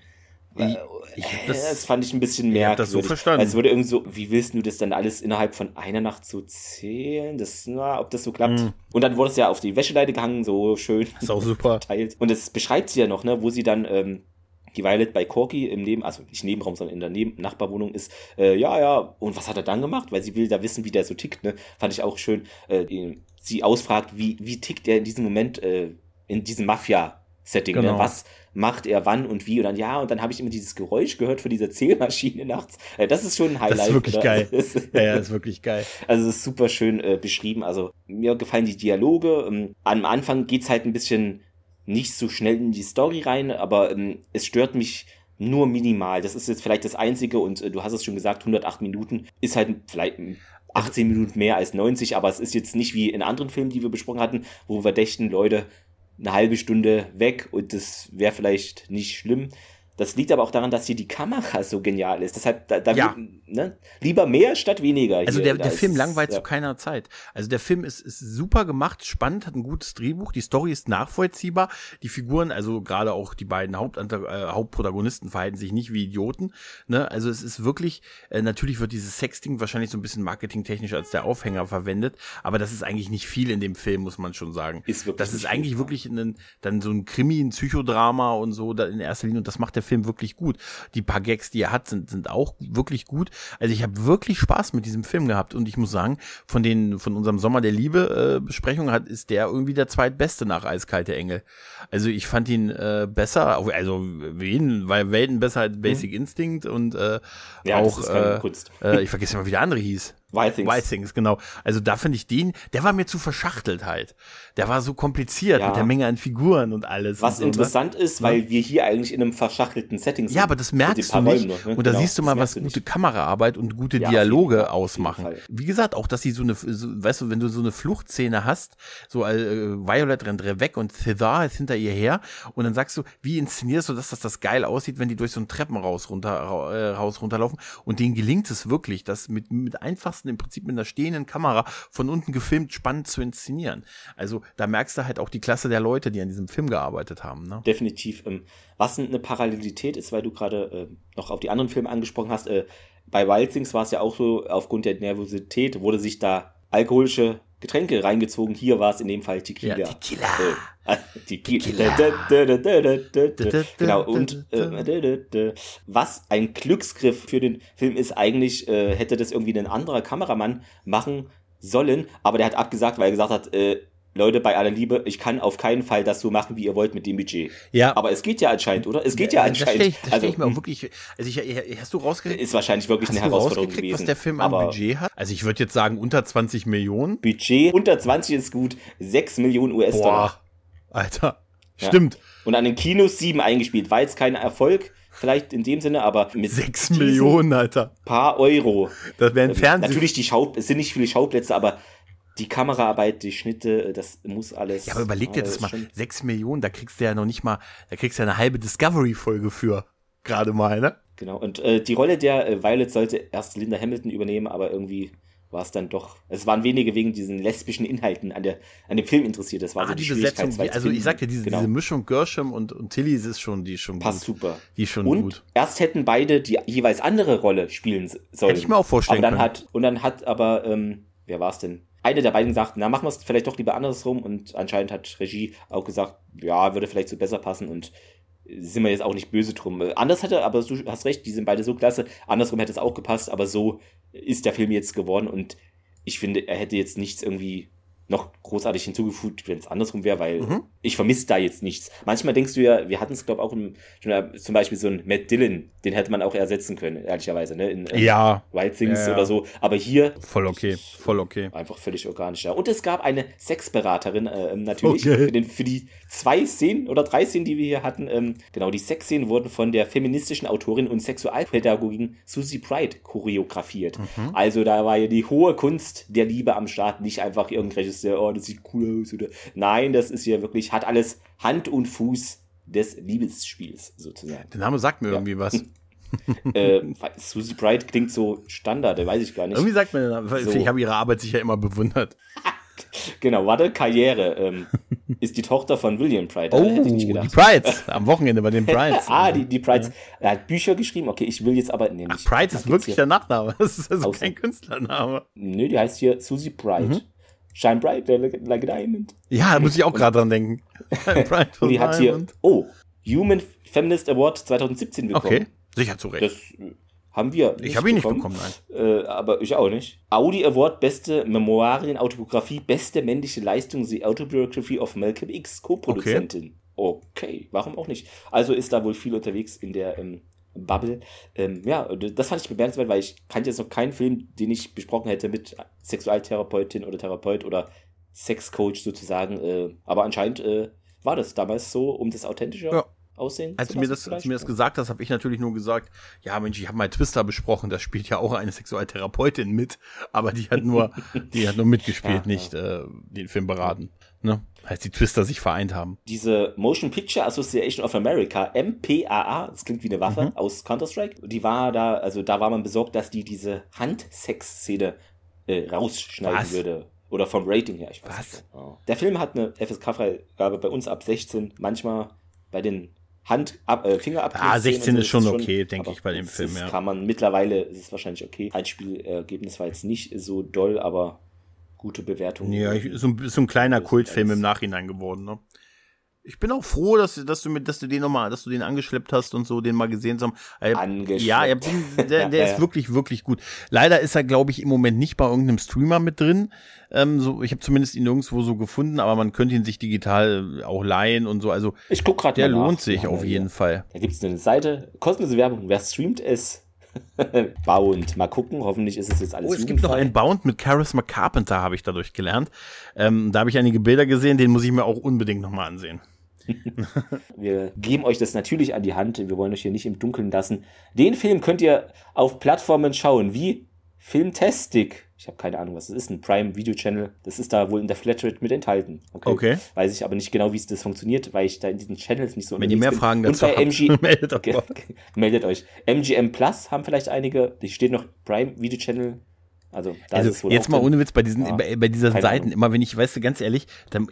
Ich, ich das, das, fand ich ein bisschen mehr. das so verstanden. Also wurde irgendwie so, wie willst du das dann alles innerhalb von einer Nacht so zählen? Das, na, ob das so klappt. Mm. Und dann wurde es ja auf die Wäscheleite gehangen, so schön. ist auch super. (laughs) Verteilt. Und das beschreibt sie ja noch, ne, wo sie dann, ähm, die Violet bei Corky im Neben, also nicht Nebenraum, sondern in der Neben Nachbarwohnung ist, äh, ja, ja, und was hat er dann gemacht? Weil sie will da wissen, wie der so tickt, ne? Fand ich auch schön, äh, sie ausfragt, wie, wie tickt er in diesem Moment, äh, in diesem Mafia-Setting, ne? genau. ne? Was, macht er wann und wie und dann ja und dann habe ich immer dieses Geräusch gehört von dieser Zählmaschine nachts. Äh, das ist schon ein Highlight. Das ist wirklich oder? geil. (laughs) ja, ja, ist wirklich geil. Also es ist super schön äh, beschrieben. Also mir gefallen die Dialoge. Ähm, am Anfang geht's halt ein bisschen nicht so schnell in die Story rein, aber ähm, es stört mich nur minimal. Das ist jetzt vielleicht das Einzige und äh, du hast es schon gesagt, 108 Minuten ist halt vielleicht 18 Minuten mehr als 90, aber es ist jetzt nicht wie in anderen Filmen, die wir besprochen hatten, wo wir dächten, Leute, eine halbe Stunde weg und das wäre vielleicht nicht schlimm. Das liegt aber auch daran, dass hier die Kamera so genial ist. Deshalb, da, da ja. ne? lieber mehr statt weniger. Also der, der Film langweilt ja. zu keiner Zeit. Also der Film ist, ist super gemacht, spannend, hat ein gutes Drehbuch, die Story ist nachvollziehbar, die Figuren, also gerade auch die beiden Haupt, äh, Hauptprotagonisten verhalten sich nicht wie Idioten. Ne? Also es ist wirklich, äh, natürlich wird dieses Sexting wahrscheinlich so ein bisschen marketingtechnisch als der Aufhänger verwendet, aber das ist eigentlich nicht viel in dem Film, muss man schon sagen. Ist wirklich das ist eigentlich viel, wirklich ein, dann so ein Krimi, ein Psychodrama und so da in erster Linie und das macht der Film wirklich gut. Die paar Gags, die er hat, sind, sind auch wirklich gut. Also ich habe wirklich Spaß mit diesem Film gehabt und ich muss sagen, von den, von unserem Sommer der Liebe äh, Besprechung hat, ist der irgendwie der zweitbeste nach Eiskalte Engel. Also ich fand ihn äh, besser, also wen, weil Welten besser als Basic mhm. Instinct und äh, ja, auch, äh, äh, ich vergesse immer, wie der andere hieß. Wild Things. Genau. Also da finde ich den, der war mir zu verschachtelt halt. Der war so kompliziert ja. mit der Menge an Figuren und alles. Was und so, ne? interessant ne? ist, weil ja. wir hier eigentlich in einem verschachtelten Setting sind. Ja, aber das merkst du nicht. Noch, ne? Und da genau, siehst du mal, was gute. Kameraarbeit und gute ja, Dialoge ausmachen. Wie gesagt, auch, dass sie so eine, so, weißt du, wenn du so eine Fluchtszene hast, so äh, Violet rennt weg und Cesar ist hinter ihr her und dann sagst du, wie inszenierst du das, dass das geil aussieht, wenn die durch so ein Treppenhaus runter, äh, raus runterlaufen und denen gelingt es wirklich, das mit, mit einfachsten Kasten im Prinzip mit einer stehenden Kamera von unten gefilmt spannend zu inszenieren. Also da merkst du halt auch die Klasse der Leute, die an diesem Film gearbeitet haben. Ne? Definitiv. Ähm, was eine Parallelität ist, weil du gerade äh, noch auf die anderen Filme angesprochen hast. Äh, bei Wild Things war es ja auch so, aufgrund der Nervosität wurde sich da alkoholische Getränke reingezogen. Hier war es in dem Fall Tequila. Ja, Tequila. Äh, Tequila. Genau, und äh, was ein Glücksgriff für den Film ist, eigentlich äh, hätte das irgendwie ein anderer Kameramann machen sollen, aber der hat abgesagt, weil er gesagt hat, äh, Leute, bei aller Liebe, ich kann auf keinen Fall das so machen, wie ihr wollt mit dem Budget. Ja. Aber es geht ja anscheinend, oder? Es geht ja, ja anscheinend. Das stell ich, das also, ich mir auch wirklich, also ich, hast du rausgekriegt? Ist wahrscheinlich wirklich eine Herausforderung gewesen. was der Film an Budget hat? Also ich würde jetzt sagen unter 20 Millionen. Budget unter 20 ist gut. 6 Millionen US-Dollar. Alter. Stimmt. Ja. Und an den Kinos 7 eingespielt. War jetzt kein Erfolg vielleicht in dem Sinne, aber mit 6 Millionen, Alter. Paar Euro. Das wären Fernsehen. Natürlich die Schau, es sind nicht viele Schauplätze, aber die Kameraarbeit, die Schnitte, das muss alles. Ja, aber überleg dir das mal. Sechs Millionen, da kriegst du ja noch nicht mal, da kriegst du ja eine halbe Discovery-Folge für. Gerade mal, ne? Genau. Und äh, die Rolle der äh, Violet sollte erst Linda Hamilton übernehmen, aber irgendwie war es dann doch. Es waren wenige wegen diesen lesbischen Inhalten an, der, an dem Film interessiert. Das war ah, so die, die Besetzung. Also ich sag dir, diese, genau. diese Mischung Gershom und, und Tilly ist schon, die ist schon Passt gut. super. Die ist schon und gut. Erst hätten beide die jeweils andere Rolle spielen sollen. Hätte ich mir auch vorstellen aber dann können. Hat, und dann hat aber, ähm, wer war es denn? eine der beiden gesagt, na, machen wir es vielleicht doch lieber andersrum und anscheinend hat Regie auch gesagt, ja, würde vielleicht so besser passen und sind wir jetzt auch nicht böse drum. Anders hätte, aber du hast recht, die sind beide so klasse, andersrum hätte es auch gepasst, aber so ist der Film jetzt geworden und ich finde, er hätte jetzt nichts irgendwie noch großartig hinzugefügt, wenn es andersrum wäre, weil mhm. ich vermisse da jetzt nichts. Manchmal denkst du ja, wir hatten es, glaube ich, auch im, zum Beispiel so ein Matt Dillon, den hätte man auch ersetzen können, ehrlicherweise, ne? In, in ja. Wild Things ja, oder so. Aber hier. Voll okay, voll okay. Einfach völlig organisch, ja. Und es gab eine Sexberaterin, äh, natürlich, okay. für, den, für die zwei Szenen oder drei Szenen, die wir hier hatten. Ähm, genau, die Sexszenen wurden von der feministischen Autorin und Sexualpädagogin Susie Bright choreografiert. Mhm. Also da war ja die hohe Kunst der Liebe am Start, nicht einfach irgendwelches der, oh, das sieht cool aus. Oder nein, das ist ja wirklich, hat alles Hand und Fuß des Liebesspiels sozusagen. Der Name sagt mir ja. irgendwie was. (laughs) äh, Susie Bright klingt so Standard, der weiß ich gar nicht. Irgendwie sagt mir, so. ich habe ihre Arbeit sicher immer bewundert. genau, warte, Karriere ähm, (laughs) ist die Tochter von William Pride. Oh, die Prides, am Wochenende bei den Prides. (laughs) ah, die, die Prides. Er hat Bücher geschrieben, okay, ich will jetzt aber, nee. Ach, Pride ist wirklich der Nachname, das ist also kein Künstlername. Nö, die heißt hier Susie Bright. Mhm. Shine Bright like a Diamond. Ja, da muss ich auch gerade dran denken. Shine Bright (laughs) und die hat hier, oh, Human Feminist Award 2017 bekommen. Okay, sicher zu Recht. Das äh, haben wir Ich habe ihn nicht bekommen, nein. Äh, aber ich auch nicht. Audi Award, beste Memoirien, Autobiografie, beste männliche Leistung, The Autobiography of Malcolm X, Co-Produzentin. Okay. okay. warum auch nicht? Also ist da wohl viel unterwegs in der ähm, Bubble. Ähm, ja, das fand ich bemerkenswert, weil ich kannte jetzt noch keinen Film, den ich besprochen hätte mit Sexualtherapeutin oder Therapeut oder Sexcoach sozusagen. Äh, aber anscheinend äh, war das damals so, um das authentischer ja. Aussehen als du mir das, als du mir das gesagt hast, habe ich natürlich nur gesagt, ja Mensch, ich habe mal Twister besprochen, da spielt ja auch eine Sexualtherapeutin mit, aber die hat nur, (laughs) die hat nur mitgespielt, ja, nicht ja. Äh, den Film beraten. Ne? Heißt, die Twister sich vereint haben. Diese Motion Picture Association of America, MPAA, das klingt wie eine Waffe mhm. aus Counter-Strike, die war da, also da war man besorgt, dass die diese Handsex-Szene äh, rausschneiden Was? würde. Oder vom Rating her, ich weiß Was? nicht. Oh. Der Film hat eine FSK-Freigabe bei uns ab 16, manchmal bei den Hand ab, äh, Fingerabdruck. Ah, 16 ist schon okay, denke ich, bei dem Film, ja. Kann man mittlerweile, ist es wahrscheinlich okay. Einspielergebnis war jetzt nicht so doll, aber gute Bewertung. Ja, ich, so, so ein kleiner Kultfilm im Nachhinein geworden, ne? Ich bin auch froh, dass, dass du mit, dass du den nochmal, dass du den angeschleppt hast und so, den mal gesehen hast. Äh, angeschleppt. Ja, der, der, der (laughs) ist wirklich, wirklich gut. Leider ist er, glaube ich, im Moment nicht bei irgendeinem Streamer mit drin. Ähm, so, ich habe zumindest ihn nirgendwo so gefunden, aber man könnte ihn sich digital äh, auch leihen und so. Also ich guck gerade. Der lohnt sich auf jeden hier. Fall. Da gibt's eine Seite, kostenlose Werbung. Wer streamt es? (laughs) Bound. Mal gucken, hoffentlich ist es jetzt alles. Oh, es gibt noch einen Bound mit Charisma Carpenter, habe ich dadurch gelernt. Ähm, da habe ich einige Bilder gesehen, den muss ich mir auch unbedingt nochmal ansehen. Wir geben euch das natürlich an die Hand. Wir wollen euch hier nicht im Dunkeln lassen. Den Film könnt ihr auf Plattformen schauen, wie Filmtastic. Ich habe keine Ahnung, was das ist. Ein Prime Video Channel. Das ist da wohl in der Flatrate mit enthalten. Okay. okay. Weiß ich aber nicht genau, wie es das funktioniert, weil ich da in diesen Channels nicht so Wenn ihr mehr bin. Fragen dazu habt, MG meldet, okay. meldet euch. MGM Plus haben vielleicht einige. Die steht noch Prime Video Channel also, also jetzt mal ohne Witz bei diesen ja, bei, bei diesen Seiten Ahnung. immer wenn ich weißt du ganz ehrlich dann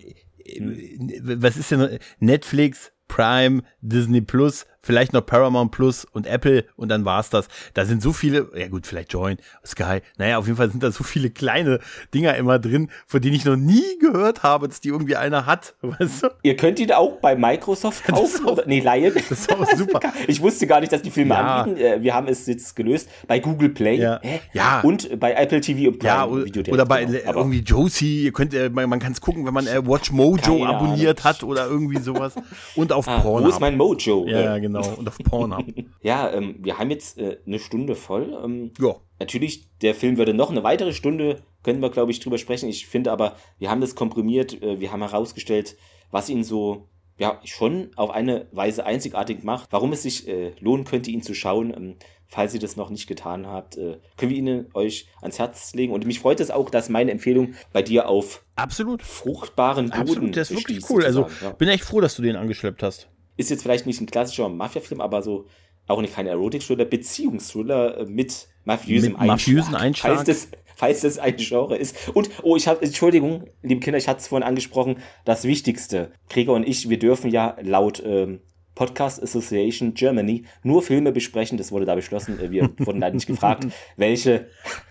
was ist denn Netflix, Prime, Disney Plus, vielleicht noch Paramount Plus und Apple und dann war's das. Da sind so viele, ja gut, vielleicht Join, Sky, naja, auf jeden Fall sind da so viele kleine Dinger immer drin, von denen ich noch nie gehört habe, dass die irgendwie einer hat, (laughs) weißt du? Ihr könnt ihn auch bei Microsoft kaufen auch, oder, nee, leihen. (laughs) Das ist auch super. (laughs) ich wusste gar nicht, dass die Filme ja. anbieten. Äh, wir haben es jetzt gelöst bei Google Play ja. ja. und bei Apple TV und Prime ja, oder, oder bei genau. irgendwie Josie, ihr könnt, äh, man, man kann es gucken, wenn man äh, Watch Mojo abonniert Ahnung. hat oder irgendwie sowas und auf ah, Porn. Wo ist mein Mojo? Ja, genau, und auf Porn haben. (laughs) ja, ähm, wir haben jetzt äh, eine Stunde voll. Ähm, ja. Natürlich, der Film würde noch eine weitere Stunde, können wir, glaube ich, drüber sprechen. Ich finde aber, wir haben das komprimiert, äh, wir haben herausgestellt, was ihn so ja, schon auf eine Weise einzigartig macht. Warum es sich äh, lohnen könnte, ihn zu schauen. Ähm, falls ihr das noch nicht getan habt, äh, können wir ihn euch ans Herz legen. Und mich freut es auch, dass meine Empfehlung bei dir auf absolut fruchtbaren Boden Absolut, das ist wirklich cool. Also ja. bin echt froh, dass du den angeschleppt hast ist jetzt vielleicht nicht ein klassischer Mafia-Film, aber so auch nicht kein Erotik-Thriller, Beziehungsthriller äh, mit mafiösem mit Einschlag. Einschlag. Falls das, falls das ein Genre ist. Und, oh, ich habe, Entschuldigung, liebe Kinder, ich hatte es vorhin angesprochen, das Wichtigste. Gregor und ich, wir dürfen ja laut ähm, Podcast Association Germany nur Filme besprechen. Das wurde da beschlossen. Äh, wir wurden leider nicht gefragt, (laughs) welche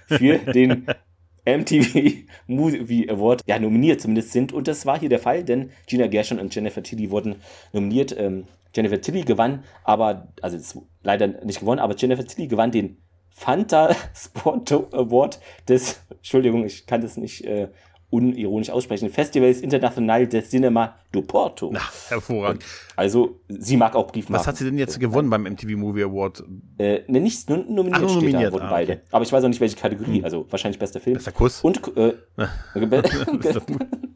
für den MTV (laughs) Movie Award ja nominiert zumindest sind. Und das war hier der Fall, denn Gina Gershon und Jennifer Tilly wurden nominiert. Ähm, Jennifer Tilly gewann, aber, also leider nicht gewonnen, aber Jennifer Tilly gewann den Fanta (laughs) Sport Award des, Entschuldigung, ich kann das nicht äh, unironisch aussprechen, Festivals Internacional de Cinema do Porto. Na, hervorragend. Also, sie mag auch Briefmarken. Was hat sie denn jetzt gewonnen beim MTV Movie Award? Äh, ne, nichts, nur nominiert, Ach, nominiert. Da, wurden ah, beide. Okay. Aber ich weiß auch nicht, welche Kategorie. Hm. Also, wahrscheinlich bester Film. Bester Kuss. Und, äh, (laughs)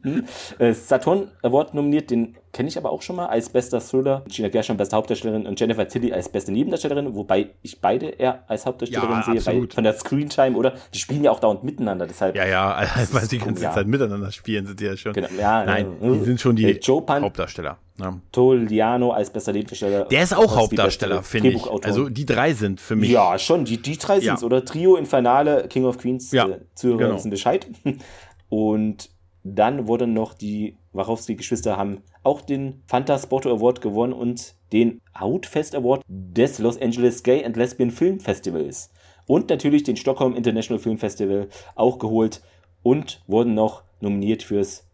(laughs) äh, Saturn Award nominiert, den kenne ich aber auch schon mal als bester Thriller. Gina Gershon beste Hauptdarstellerin und Jennifer Tilly als beste Nebendarstellerin, wobei ich beide eher als Hauptdarstellerin ja, sehe, weil von der Screentime, oder? Die spielen ja auch dauernd miteinander, deshalb. Ja, ja, (laughs) weil sie die ganze. Zeit miteinander spielen, sind die ja schon. Genau, ja, Nein, ja. die sind schon die Joe Pan Hauptdarsteller. Ja. Toliano als bester Nebendarsteller. Der ist auch Hauptdarsteller, finde ich. Also die drei sind für mich. Ja, schon, die, die drei sind es, oder? Trio, Infernale, King of Queens, ja, äh, Zuhörer genau. wissen Bescheid. (laughs) Und dann wurden noch die Wachowski-Geschwister haben auch den Fantasporto Award gewonnen und den Outfest Award des Los Angeles Gay and Lesbian Film Festivals. Und natürlich den Stockholm International Film Festival auch geholt und wurden noch nominiert fürs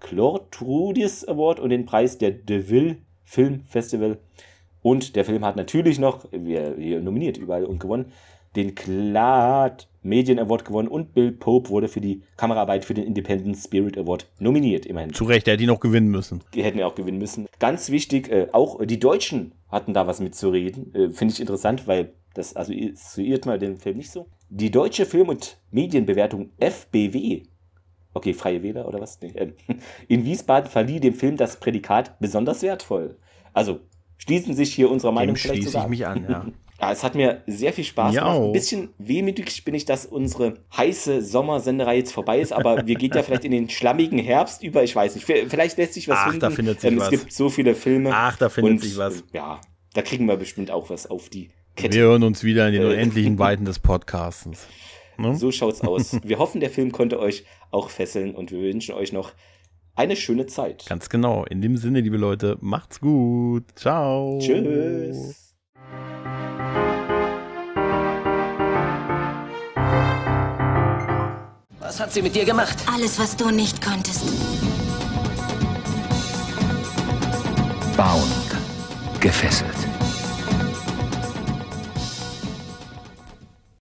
Clortrudis Award und den Preis der DeVille Film Festival. Und der Film hat natürlich noch, wir, wir nominiert überall und gewonnen, den Clad Medien Award gewonnen und Bill Pope wurde für die Kameraarbeit für den Independent Spirit Award nominiert, immerhin. Zu Recht, er hätte ihn auch gewinnen müssen. Die hätten ja auch gewinnen müssen. Ganz wichtig, äh, auch die Deutschen hatten da was mitzureden. Äh, Finde ich interessant, weil das assoziiert man den Film nicht so. Die deutsche Film- und Medienbewertung FBW, okay, Freie Wähler oder was? Nee, äh, (laughs) in Wiesbaden verlieh dem Film das Prädikat besonders wertvoll. Also schließen sich hier unserer Meinung Dem schließe ich mich an, ja. Ja, (laughs) es hat mir sehr viel Spaß gemacht. Ein bisschen wehmütig bin ich, dass unsere heiße Sommersenderei jetzt vorbei ist, aber wir gehen ja vielleicht in den schlammigen Herbst über. Ich weiß nicht. Vielleicht lässt sich was Ach, finden. da findet sich ähm, was. Es gibt so viele Filme. Ach, da findet und, sich was. Ja, da kriegen wir bestimmt auch was auf die Kette. Wir hören uns wieder in den äh, unendlichen Weiten des Podcasts. (laughs) Ne? So schaut's aus. (laughs) Wir hoffen, der Film konnte euch auch fesseln und wir wünschen euch noch eine schöne Zeit. Ganz genau. In dem Sinne, liebe Leute, macht's gut. Ciao. Tschüss. Was hat sie mit dir gemacht? Alles, was du nicht konntest. Bound. Gefesselt.